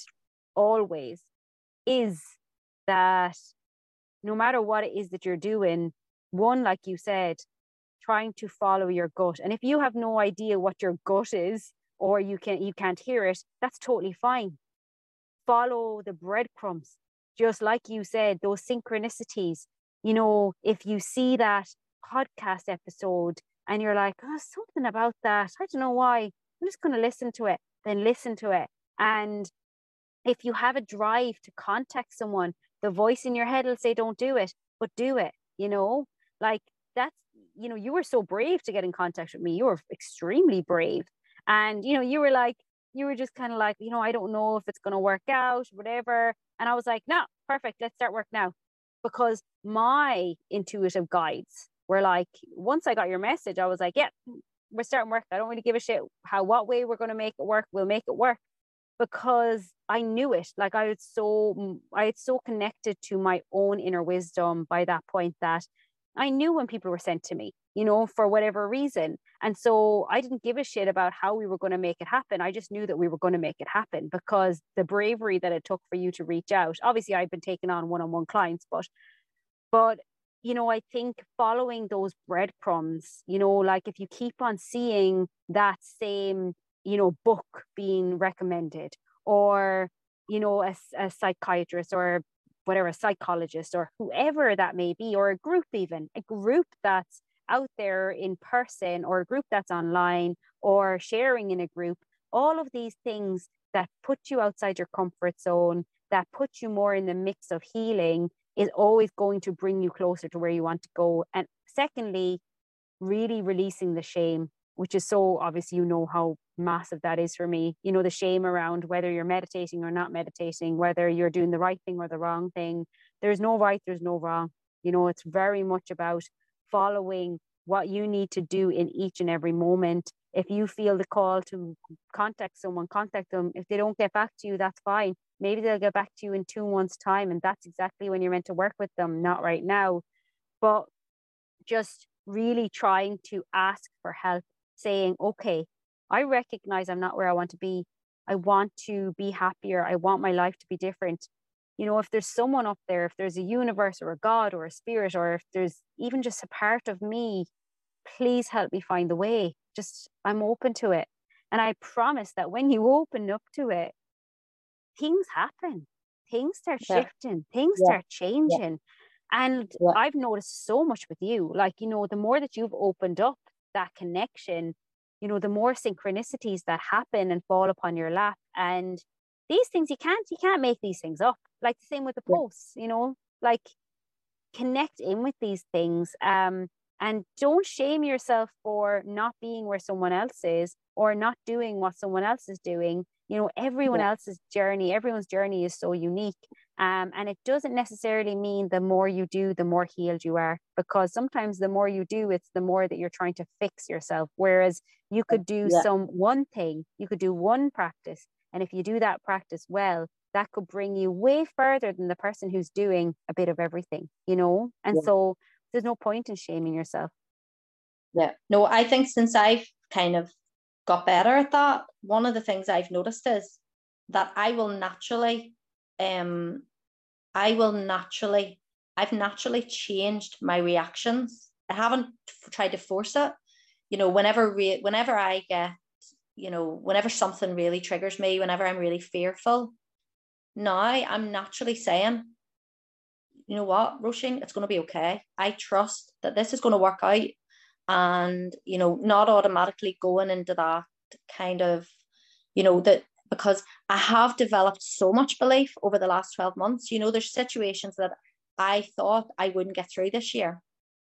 always is that no matter what it is that you're doing, one, like you said, trying to follow your gut. And if you have no idea what your gut is, or you can you can't hear it, that's totally fine. Follow the breadcrumbs. Just like you said, those synchronicities. You know, if you see that podcast episode and you're like, oh, something about that. I don't know why. I'm just going to listen to it. Then listen to it. And if you have a drive to contact someone, the voice in your head will say, don't do it, but do it. You know, like that's, you know, you were so brave to get in contact with me. You were extremely brave. And, you know, you were like, you were just kind of like, you know, I don't know if it's going to work out, whatever. And I was like, no, perfect. Let's start work now. Because my intuitive guides were like, once I got your message, I was like, yeah, we're starting work. I don't really give a shit how, what way we're going to make it work. We'll make it work because I knew it. Like I was so, I had so connected to my own inner wisdom by that point that I knew when people were sent to me, you know, for whatever reason. And so I didn't give a shit about how we were going to make it happen. I just knew that we were going to make it happen because the bravery that it took for you to reach out. Obviously, I've been taking on one-on-one clients, but but you know, I think following those breadcrumbs, you know, like if you keep on seeing that same, you know, book being recommended or, you know, a, a psychiatrist or whatever, a psychologist or whoever that may be, or a group even, a group that's out there in person or a group that's online or sharing in a group, all of these things that put you outside your comfort zone, that put you more in the mix of healing is always going to bring you closer to where you want to go. And secondly, really releasing the shame, which is so obvious, you know how massive that is for me. You know, the shame around whether you're meditating or not meditating, whether you're doing the right thing or the wrong thing. There's no right, there's no wrong. You know, it's very much about following what you need to do in each and every moment. If you feel the call to contact someone, contact them. If they don't get back to you, that's fine maybe they'll get back to you in two months time and that's exactly when you're meant to work with them not right now. But just really trying to ask for help saying okay i recognize i'm not where i want to be. I want to be happier. I want my life to be different. You know if there's someone up there if there's a universe or a god or a spirit or if there's even just a part of me please help me find the way. Just i'm open to it. And i promise that when you *laughs* open up to it things happen. Things start shifting. Things yeah. start changing. Yeah. and i've noticed so much with you. Like you know the more that you've opened up that connection you know the more synchronicities that happen and fall upon your lap. And these things you can't you can't make these things up. Like the same with the posts you know? Like connect in with these things um and don't shame yourself for not being where someone else is or not doing what someone else is doing you know everyone yeah. else's journey everyone's journey is so unique um, and it doesn't necessarily mean the more you do the more healed you are because sometimes the more you do it's the more that you're trying to fix yourself whereas you could do yeah. some one thing you could do one practice and if you do that practice well that could bring you way further than the person who's doing a bit of everything you know and yeah. so there's no point in shaming yourself yeah no i think since i've kind of got better at that, one of the things I've noticed is that I will naturally, um, I will naturally, I've naturally changed my reactions. I haven't tried to force it. You know, whenever re- whenever I get, you know, whenever something really triggers me, whenever I'm really fearful, now I'm naturally saying, you know what, Roisin, it's going to be okay. I trust that this is going to work out and you know not automatically going into that kind of you know that because I have developed so much belief over the last 12 months you know there's situations that I thought I wouldn't get through this year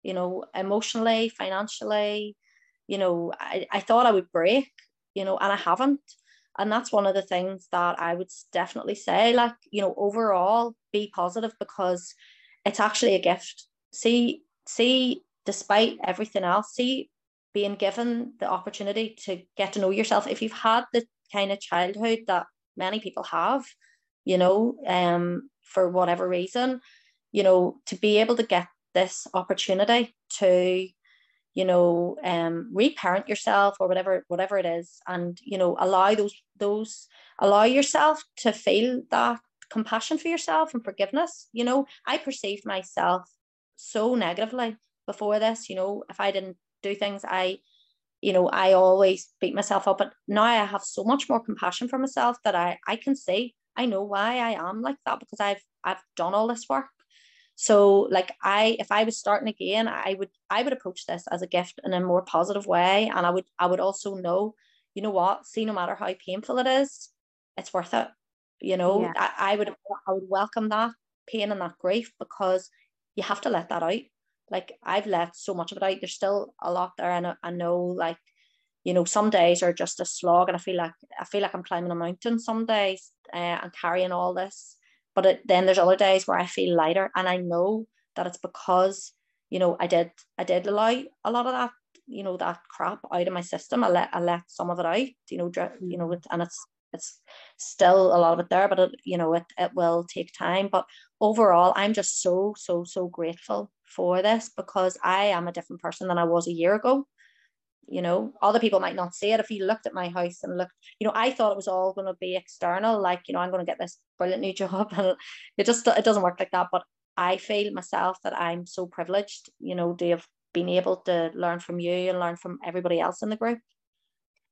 you know, emotionally, financially. You know, I, I thought I would break, you know, and I haven't. And that's one of the things that I would definitely say, like, you know, overall be positive because it's actually a gift. See, see, despite everything else, see being given the opportunity to get to know yourself. If you've had the kind of childhood that many people have, you know, um, for whatever reason, you know, to be able to get this opportunity to, you know, um, reparent yourself or whatever, whatever it is, and you know, allow those those allow yourself to feel that compassion for yourself and forgiveness. You know, I perceived myself so negatively before this. You know, if I didn't do things, I you know, I always beat myself up. But now I have so much more compassion for myself that I I can see, I know why I am like that because I've I've done all this work. So like I if I was starting again, I would I would approach this as a gift in a more positive way. And I would I would also know, you know what, see no matter how painful it is, it's worth it. You know, yeah. I, I would I would welcome that pain and that grief because you have to let that out like I've let so much of it out. There's still a lot there, and I, I know like you know some days are just a slog, and I feel like I feel like I'm climbing a mountain some days uh, and carrying all this. But it, then there's other days where I feel lighter, and I know that it's because you know I did I did allow a lot of that you know that crap out of my system. I let I let some of it out. You know, you know, and it's it's still a lot of it there, but it, you know, it, it will take time. But overall, I'm just so, so, so grateful for this because I am a different person than I was a year ago. You know, other people might not see it. If you looked at my house and looked, you know, I thought it was all going to be external, like, you know, I'm going to get this brilliant new *laughs* job. And it just, it doesn't work like that. But I feel myself that I'm so privileged, you know, to have been able to learn from you and learn from everybody else in the group.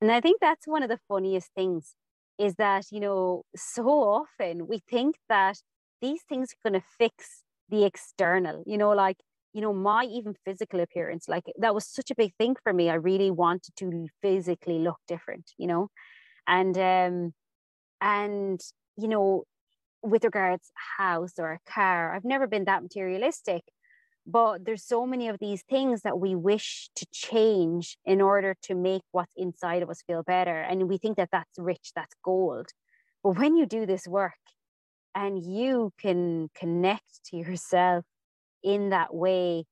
And I think that's one of the funniest things is that, you know, so often we think that these things are going to fix the external, you know, like, you know, my even physical appearance, like that was such a big thing for me. I really wanted to physically look different, you know, and, um, and, you know, with regards house or a car, I've never been that materialistic, but there's so many of these things that we wish to change in order to make what's inside of us feel better and we think that that's rich that's gold. But when you do this work and you can connect to yourself in that way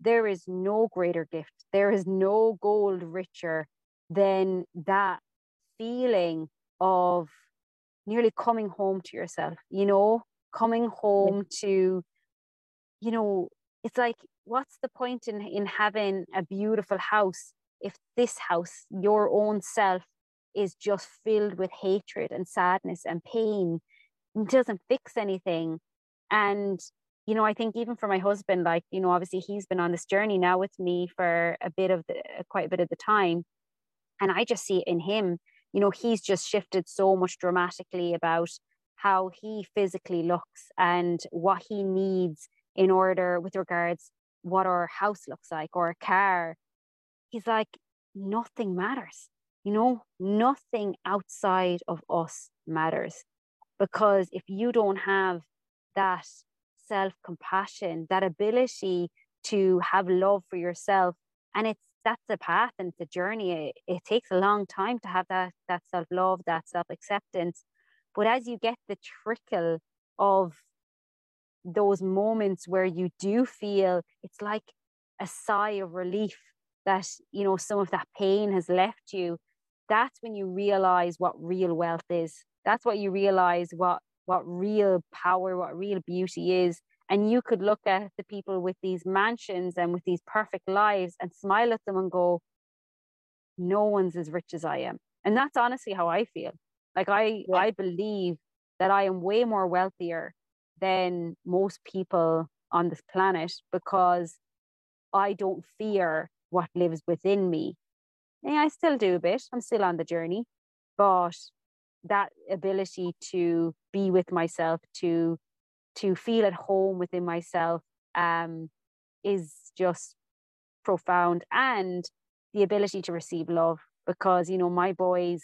there is no greater gift there is no gold richer than that feeling of nearly coming home to yourself you know coming home to you know it's like what's the point in in having a beautiful house if this house your own self is just filled with hatred and sadness and pain? It doesn't fix anything. And you know i think even for my husband like you know obviously he's been on this journey now with me for a bit of the quite a bit of the time. And i just see it in him. You know he's just shifted so much dramatically about how he physically looks and what he needs in order with regards what our house looks like or a car he's like nothing matters you know? Nothing outside of us matters because if you don't have that self compassion that ability to have love for yourself and it's that's a path and it's a journey it, it takes a long time to have that that self love that self acceptance but as you get the trickle of those moments where you do feel it's like a sigh of relief that you know some of that pain has left you that's when you realize what real wealth is. That's what you realize what what real power what real beauty is. And you could look at the people with these mansions and with these perfect lives and smile at them and go no one's as rich as i am. And that's honestly how i feel. Like i yeah. i believe that i am way more wealthier than most people on this planet because I don't fear what lives within me. And I still do a bit, I'm still on the journey, but that ability to be with myself, to to feel at home within myself um, is just profound. And the ability to receive love because you know my boys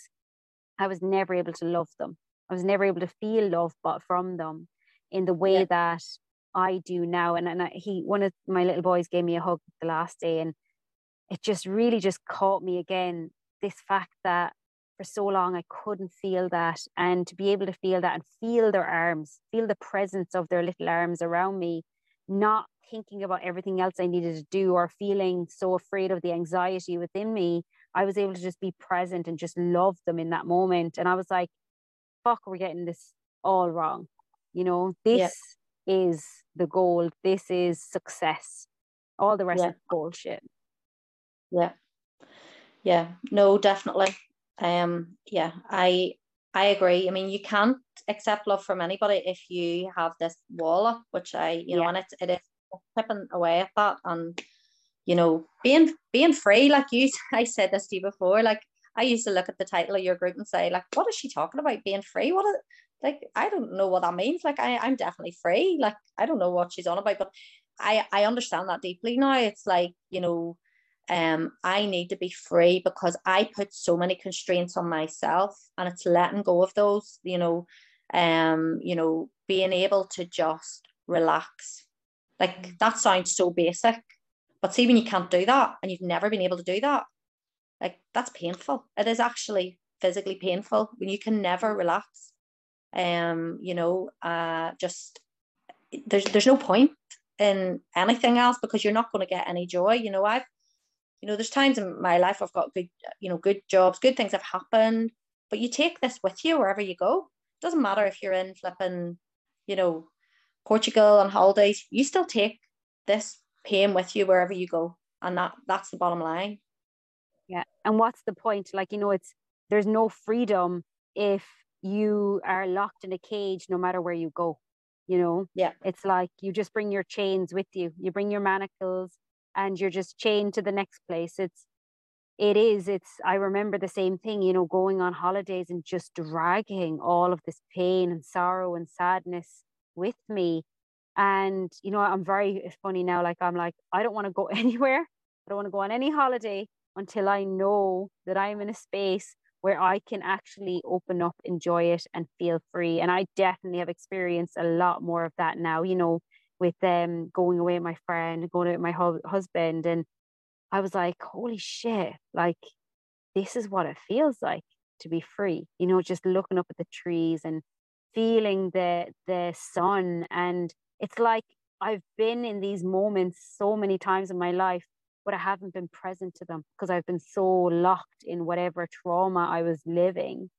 i was never able to love them. I was never able to feel love but from them in the way yeah. that I do now. And, and I, he, one of my little boys gave me a hug the last day, and it just really just caught me again this fact that for so long I couldn't feel that, and to be able to feel that and feel their arms, feel the presence of their little arms around me, not thinking about everything else I needed to do or feeling so afraid of the anxiety within me, I was able to just be present and just love them in that moment. And I was like, fuck, we're getting this all wrong. You know, this yeah. is the goal. This is success. All the rest yeah. is bullshit. Yeah. Yeah. No, definitely. Um, yeah, I I agree. I mean, you can't accept love from anybody if you have this wall up, which I, you know, and it's it is chipping away at that and you know, being being free, like you *laughs* I said this to you before, like I used to look at the title of your group and say, like, what is she talking about being free? What is like I don't know what that means. Like I, I'm definitely free. Like I don't know what she's on about, but I I understand that deeply now. It's like, you know, um, I need to be free because I put so many constraints on myself and it's letting go of those, you know, um, you know, being able to just relax. Like mm. that sounds so basic, but see when you can't do that and you've never been able to do that, like that's painful. It is actually physically painful when you can never relax. Um, you know, uh just there's there's no point in anything else because you're not going to get any joy. You know, I've you know, there's times in my life I've got good, you know, good jobs, good things have happened, but you take this with you wherever you go. It doesn't matter if you're in flipping, you know, Portugal on holidays, you still take this pain with you wherever you go. And that that's the bottom line. Yeah. And what's the point? Like, you know, it's there's no freedom if you are locked in a cage no matter where you go. You know? Yeah. It's like you just bring your chains with you. You bring your manacles, and you're just chained to the next place it's it is it's i remember the same thing you know going on holidays and just dragging all of this pain and sorrow and sadness with me and you know i'm very funny now like i'm like i don't want to go *laughs* anywhere i don't want to go on any holiday until i know that i'm in a space where i can actually open up enjoy it and feel free and i definitely have experienced a lot more of that now you know with um, going away with my friend, going out with my hu- husband. And I was like, holy shit, like this is what it feels like to be free, you know, just looking up at the trees and feeling the the sun. And it's like I've been in these moments so many times in my life, but I haven't been present to them because I've been so locked in whatever trauma I was living.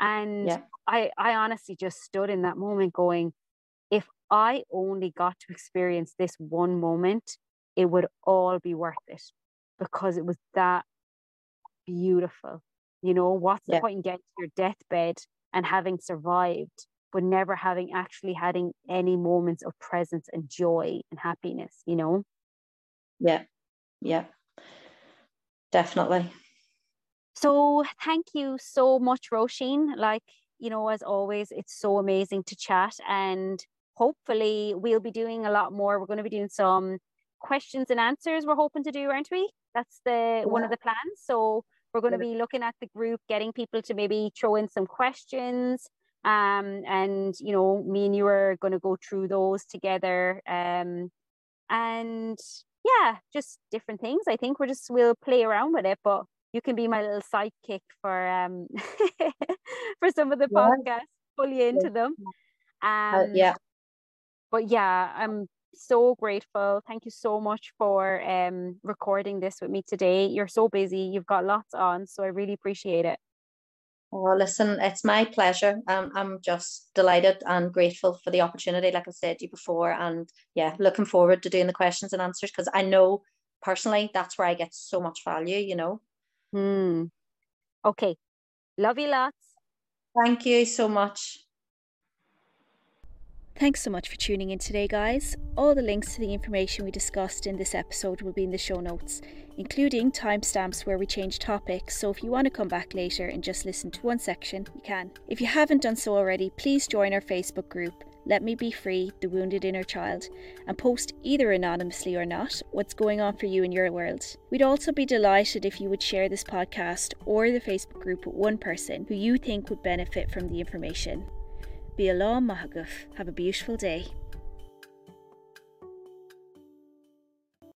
And yeah. I, I honestly just stood in that moment going, if I only got to experience this one moment, it would all be worth it because it was that beautiful. You know, what's yeah. the point in getting to your deathbed and having survived, but never having actually having any moments of presence and joy and happiness, you know? Yeah, yeah, definitely. So thank you so much, Roisin. Like, you know, as always, it's so amazing to chat and hopefully we'll be doing a lot more. We're going to be doing some questions and answers we're hoping to do, aren't we? That's the yeah. one of the plans. So we're going to be looking at the group, getting people to maybe throw in some questions. Um, and you know, me and you are going to go through those together. Um, and yeah, just different things. I think we're just we'll play around with it, but you can be my little sidekick for um *laughs* for some of the yeah. podcasts, fully into them. Um, uh, yeah, but yeah, I'm so grateful. Thank you so much for um, recording this with me today. You're so busy, you've got lots on, so I really appreciate it. Oh, listen, it's my pleasure. Um, I'm just delighted and grateful for the opportunity, like I said to you before. And yeah, looking forward to doing the questions and answers because I know personally that's where I get so much value, you know. Hmm. Okay. Love you lots. Thank you so much. Thanks so much for tuning in today, guys. All the links to the information we discussed in this episode will be in the show notes, including timestamps where we change topics. So if you want to come back later and just listen to one section, you can. If you haven't done so already, please join our Facebook group. Let Me Be Free, The Wounded Inner Child, and post either anonymously or not what's going on for you in your world. We'd also be delighted if you would share this podcast or the Facebook group with one person who you think would benefit from the information. Be alone, Mahaguf. Have a beautiful day.